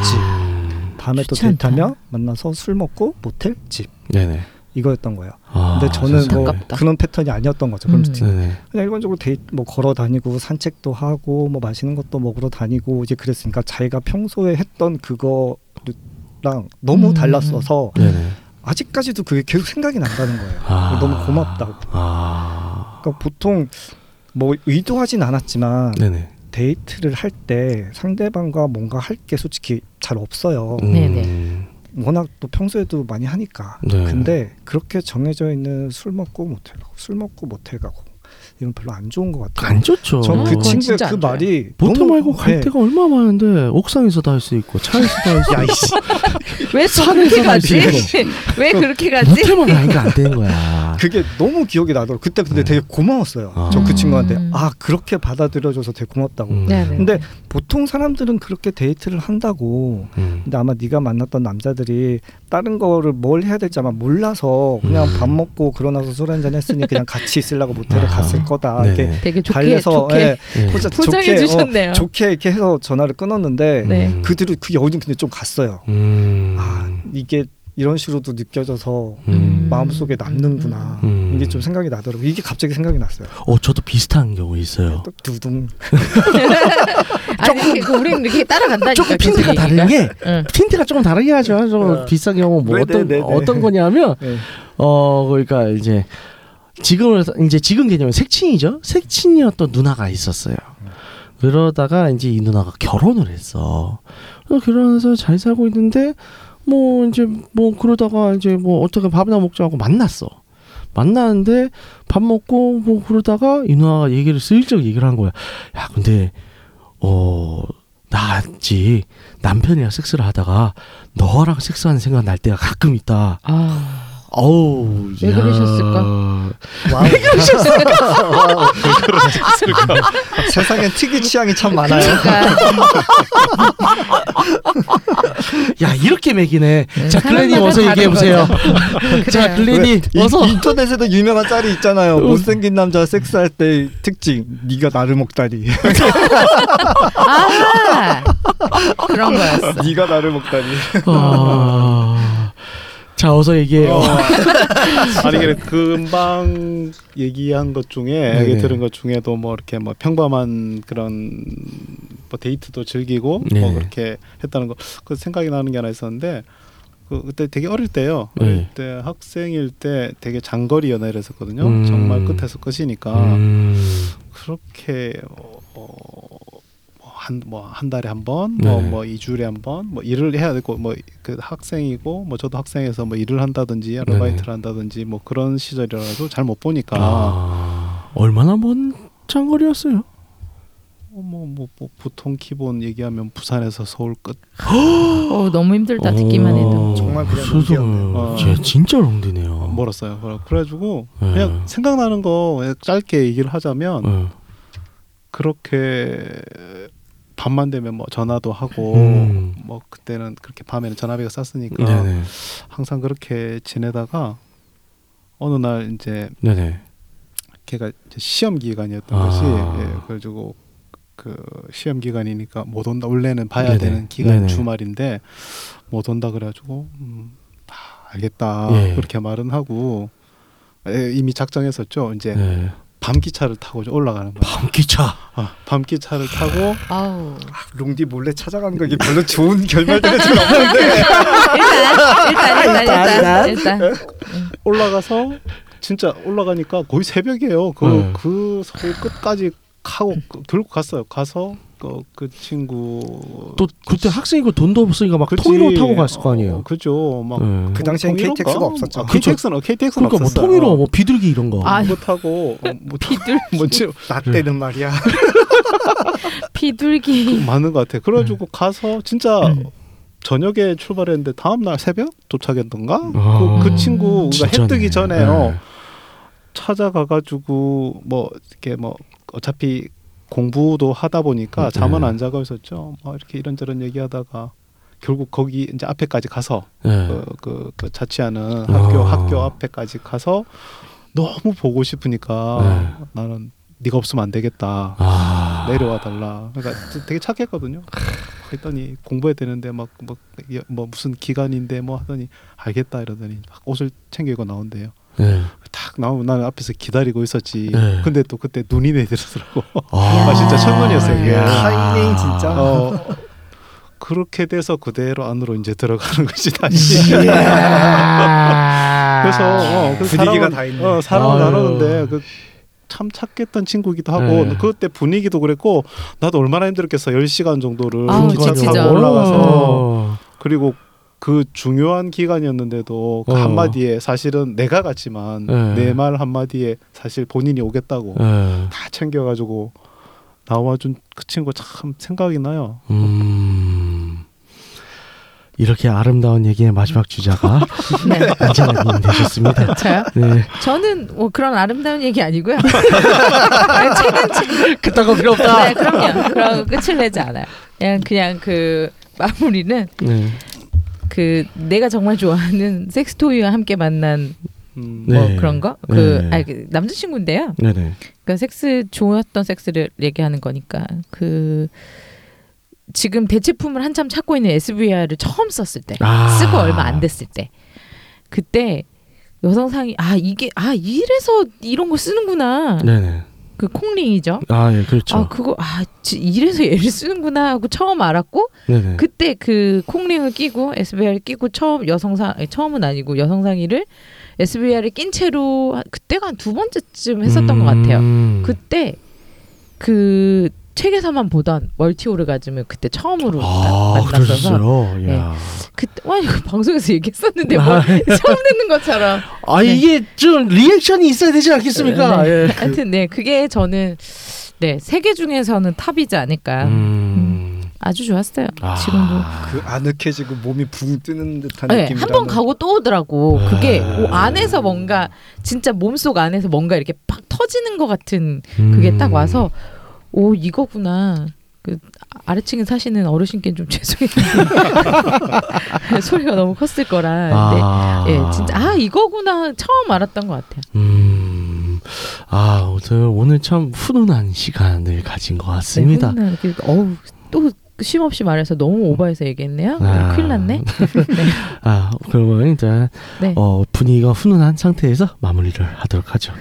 다음에 또. 데이트하면 만나서 술 먹고 모텔 집. 네네. 이거였던 거예요. 아, 근데 저는 뭐. 그런 패턴이 아니었던 거죠. 그럼 음. 네네. 그냥 일반적으로 데이트 뭐 걸어 다니고 산책도 하고 뭐 맛있는 것도 먹으러 다니고 이제 그랬으니까 자기가 평소에 했던 그거랑 너무 음. 달랐어서 네네. 아직까지도 그게 계속 생각이 난다는 거예요. 아. 너무 고맙다고. 아. 그러니까 보통 뭐 의도하진 않았지만 네네. 데이트를 할 때 상대방과 뭔가 할 게 솔직히 잘 없어요. 음. 네네. 워낙 또 평소에도 많이 하니까. 네. 근데 그렇게 정해져 있는 술 먹고 모텔 가고 술 먹고 모텔 가고 이건 별로 안 좋은 것 같아요. 안 좋죠. 전그 그건 친구의 그안 좋아요. 말이 모텔 너무- 말고 갈 네. 데가 얼마 많은데 옥상에서도 할수 있고 차에서도 할수 있고. 이씨. 왜또 산에서 가지? 가지. 왜 그렇게 가지? 모텔만 가니까 안 되는 거야. 그게 너무 기억이 나더라고. 그때 근데 네. 되게 고마웠어요. 아. 저그 친구한테 음. 아 그렇게 받아들여줘서 되게 고맙다고. 음. 네네. 근데 보통 사람들은 그렇게 데이트를 한다고. 음. 근데 아마 네가 만났던 남자들이 다른 거를 뭘 해야 될지 아마 몰라서 그냥 음. 밥 먹고 그러나서 술 한잔 했으니 그냥 같이 있으려고 모텔에 아. 갔을 거다. 네네. 이렇게 되게 좋게 달래서 좋게 예, 예. 포자- 포장해 좋게, 주셨네요. 어, 좋게 이렇게 해서 전화를 끊었는데 네. 음. 그 뒤로 그 여우는 근데 좀 갔어요. 음. 아 이게 이런 식으로도 느껴져서 음. 마음속에 남는구나 음. 이게 좀 생각이 나더라고 이게 갑자기 생각이 났어요 어 저도 비슷한 경우 있어요. 또 두둥 아니 그 우리는 이렇게 따라간다니까. 조금 계속 핀트가. 다른 게 응. 핀트가 조금 다르게 하죠. 좀 어. 비슷한 경우 뭐 네, 어떤 네, 네, 네. 어떤 거냐면 네. 어 그러니까 이제 지금을 이제 지금 개념은 색친이죠. 색친이었던 누나가 있었어요. 그러다가 이제 이 누나가 결혼을 했어. 그래서 결혼해서 잘 살고 있는데 뭐 이제 뭐 그러다가 이제 뭐 어떻게 밥이나 먹자 하고 만났어. 만나는데 밥 먹고 뭐 그러다가 이 누나가 얘기를 슬쩍 얘기를 한 거야. 야 근데 어 나지 남편이랑 섹스를 하다가 너랑 섹스하는 생각 날 때가 가끔 있다. 아, 어우 왜 야. 그러셨을까? wow. 세상엔 특이 취향이 참 많아요 그러니까 야 이렇게 매기네. 네, 자 글렌이 사람마다 어서 얘기해 보세요. 자 이- 어서. 인터넷에도 유명한 짤이 있잖아요 못생긴 남자 섹스할 때 특징 네가 나를 먹다니 아 그런 거였어. 네가 나를 먹다니 아... 자 어서 얘기해요. 어. 아니 그래 금방 얘기한 것 중에 네네. 얘기 들은 것 중에도 뭐 이렇게 뭐 평범한 그런 뭐 데이트도 즐기고 네. 뭐 그렇게 했다는 거 그 생각이 나는 게 하나 있었는데 그 그때 되게 어릴 때요. 네. 어릴 때 학생일 때 되게 장거리 연애를 했었거든요. 음. 정말 끝에서 끝이니까 음... 그렇게 어, 한 뭐 한 달에 한 번, 네. 뭐뭐 이주일에 한 번, 뭐 일을 해야 되고 뭐 그 학생이고 뭐 저도 학생에서 뭐 일을 한다든지 아르바이트를 한다든지 뭐 그런 시절이라도 잘못 보니까 아... 얼마나 먼 장거리였어요? 뭐, 뭐, 뭐 보통 기본 얘기하면 부산에서 서울 끝 어 너무 힘들다 듣기만 해도. 어, 정말 그냥 세상에. 롱디였네요. 어. 쟤 진짜 롱디네요. 멀었어요. 그래- 그래가지고 네. 그냥 생각나는 거 그냥 짧게 얘기를 하자면 응. 그렇게 밤만 되면 뭐 전화도 하고 음. 뭐 그때는 그렇게 밤에는 전화비가 쌌으니까 네네. 항상 그렇게 지내다가 어느 날 이제 네네. 걔가 이제 시험 기간이었던 아. 것이 예, 그래가지고 그 시험 기간이니까 못 온다 원래는 봐야 네네. 되는 기간 네네. 주말인데 못 온다 그래가지고 음, 아, 알겠다 예. 그렇게 말은 하고 예, 이미 작정했었죠 이제 네. 밤기차를 타고 올라가는 거야 밤기차. 아, 밤기차를 타고 아우 롱디 몰래 찾아가는 거 이게 별로 좋은 결말들이 좀 없는데 일단 일단 일단 일단 일단 올라가서 진짜 올라가니까 거의 새벽이에요. 그, 네. 그 서울 끝까지 가고 그- 결국 갔어요. 가서 그, 그 친구 또 그때 학생이고 돈도 없으니까 막 그치. 통일로 타고 갔을 거 아니에요. 어, 그죠. 막 네. 그 당시엔? KTX가 없었죠. 아, KTX는 KTX는 그러니까 뭐 없었어요. 통일로 뭐 비둘기 이런 거. 아, 그거 타고 어, 뭐 비둘 뭐지 나 때는 말이야 비둘기 많은 것 같아. 그래가지고 네. 가서 진짜 음. 저녁에 출발했는데 다음 날 새벽 도착했던가. 아, 그, 그 친구가 해 진짜네. 뜨기 전에요. 네. 찾아가가지고 뭐 이렇게 뭐 어차피 공부도 하다 보니까 네. 잠은 안 자고 있었죠. 뭐 이렇게 이런저런 얘기하다가 결국 거기 이제 앞에까지 가서 네. 그, 그, 그 자취하는 학교 아. 학교 앞에까지 가서 너무 보고 싶으니까 나는 네가 없으면 안 되겠다. 아. 내려와 달라. 그러니까 되게 착했거든요. 했더니 공부해야 되는데 막뭐뭐 무슨 기간인데 뭐 하더니 알겠다 이러더니 막 옷을 챙겨 입고 나온대요. 네. 딱 나오면 나는 앞에서 기다리고 있었지. 네. 근데 또 그때 눈이 내리더라고. 아, 아, 진짜 천문이었어요, 이게. 타이밍 진짜 어, 그렇게 돼서 그대로 안으로 이제 들어가는 거지 다시. 그래서 어, 그 분위기가 사람은- 다 있네. 어, 사람을 아유. 나누는데 그 참 착했던 친구기도 하고 네. 그때 분위기도 그랬고 나도 얼마나 힘들었겠어 10시간 정도를 아우, 기차. 타고 올라가서 어. 그리고 그 중요한 기간이었는데도 그 어. 한마디에 사실은 내가 갔지만 네. 내말 한마디에 사실 본인이 오겠다고 네. 다 챙겨가지고 나와준 그 친구 참 생각이 나요. 음. 이렇게 아름다운 얘기의 마지막 주자가 네. 안젤라님 되셨습니다. 저요? 네. 저는 뭐 그런 아름다운 얘기 아니고요. 그냥 최근 최근 그딴 거 필요 없다. 네, 그럼요. 그럼 끝을 내지 않아요. 그냥 그냥 그 마무리는 네. 그 내가 정말 좋아하는 섹스 토이와 함께 만난 음, 네. 뭐 그런 거. 그 네. 아니 그 남자친구인데요. 네 네. 그러니까 섹스 좋았던 섹스를 얘기하는 거니까 그 지금 대체품을 한참 찾고 있는 SVR을 처음 썼을 때 아. 쓰고 얼마 안 됐을 때 그때 여성상이 아 이게 아 이래서 이런 거 쓰는구나. 네네. 그 콩링이죠. 아 예 그렇죠. 아 그거 아 지- 이래서 얘를 쓰는구나 하고 처음 알았고 네네. 그때 그 콩링을 끼고 SBR을 끼고 처음 여성상 아니, 처음은 아니고 여성상의를 SBR을 낀 채로 한- 그때가 한 두 번째쯤 했었던 것 같아요. 음. 그때 그 책에서만 보던 multi 오르가즘을 그때 처음으로 아, 딱 만났어서. 야. 그때 와 이거 방송에서 얘기했었는데 뭐 아, 처음 듣는 것처럼 아 네. 이게 좀 reaction이 있어야 되지 않겠습니까? 네. 예. 하여튼 네 그게 저는 네 세계 중에서는 top이지 않을까 음. 아주 좋았어요 아. 지금도 그 아늑해지고 몸이 붕 뜨는 듯한 네, 느낌이. 한번 가고 또 오더라고. 그게 아. 그 안에서 뭔가 진짜 몸속 안에서 뭔가 이렇게 팍 터지는 것 같은 그게 음. 딱 와서 오 이거구나. 그 아래층에 사시는 어르신께 좀 죄송했는데 소리가 너무 컸을 거라. 아. 예, 진짜 아 이거구나 처음 알았던 것 같아요. 음. 아, 오늘, 오늘 참 훈훈한 시간을 가진 것 같습니다. 네, 그, 어우 또 쉼없이 말해서 너무 오버해서 얘기했네요. 아. 큰일 났네. 아, 그러면 이제 네. 어, 분위기가 훈훈한 상태에서 마무리를 하도록 하죠.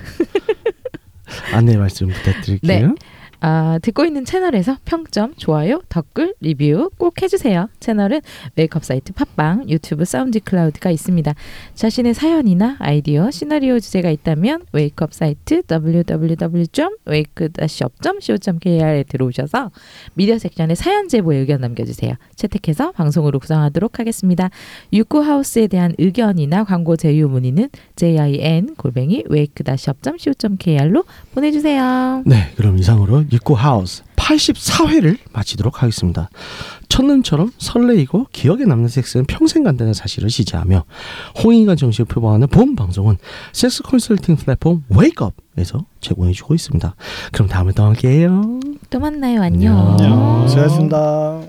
안내 말씀 부탁드릴게요. 아, 듣고 있는 채널에서 평점, 좋아요, 댓글, 리뷰 꼭 해주세요. 채널은 Wake Up 사이트 팟빵, 유튜브 SoundCloud가 있습니다. 자신의 사연이나 아이디어, 시나리오 주제가 있다면 Wake Up 사이트 www.wake-up.co.kr에 들어오셔서 미디어 섹션에 사연 제보에 의견 남겨주세요. 채택해서 방송으로 구성하도록 하겠습니다. 유쿠하우스에 대한 의견이나 광고 제휴 문의는 jin 골뱅이 wake-up.co.kr로 보내주세요. 네, 그럼 이상으로 육구 하우스 84회를 마치도록 하겠습니다. 첫눈처럼 설레이고 기억에 남는 섹스는 평생 간다는 사실을 지지하며 홍익과 정식을 표방하는 본 방송은 섹스 컨설팅 플랫폼 웨이크업에서 제공해주고 있습니다. 그럼 다음에 또 함께해요. 또 만나요. 안녕. 안녕. 수고하셨습니다.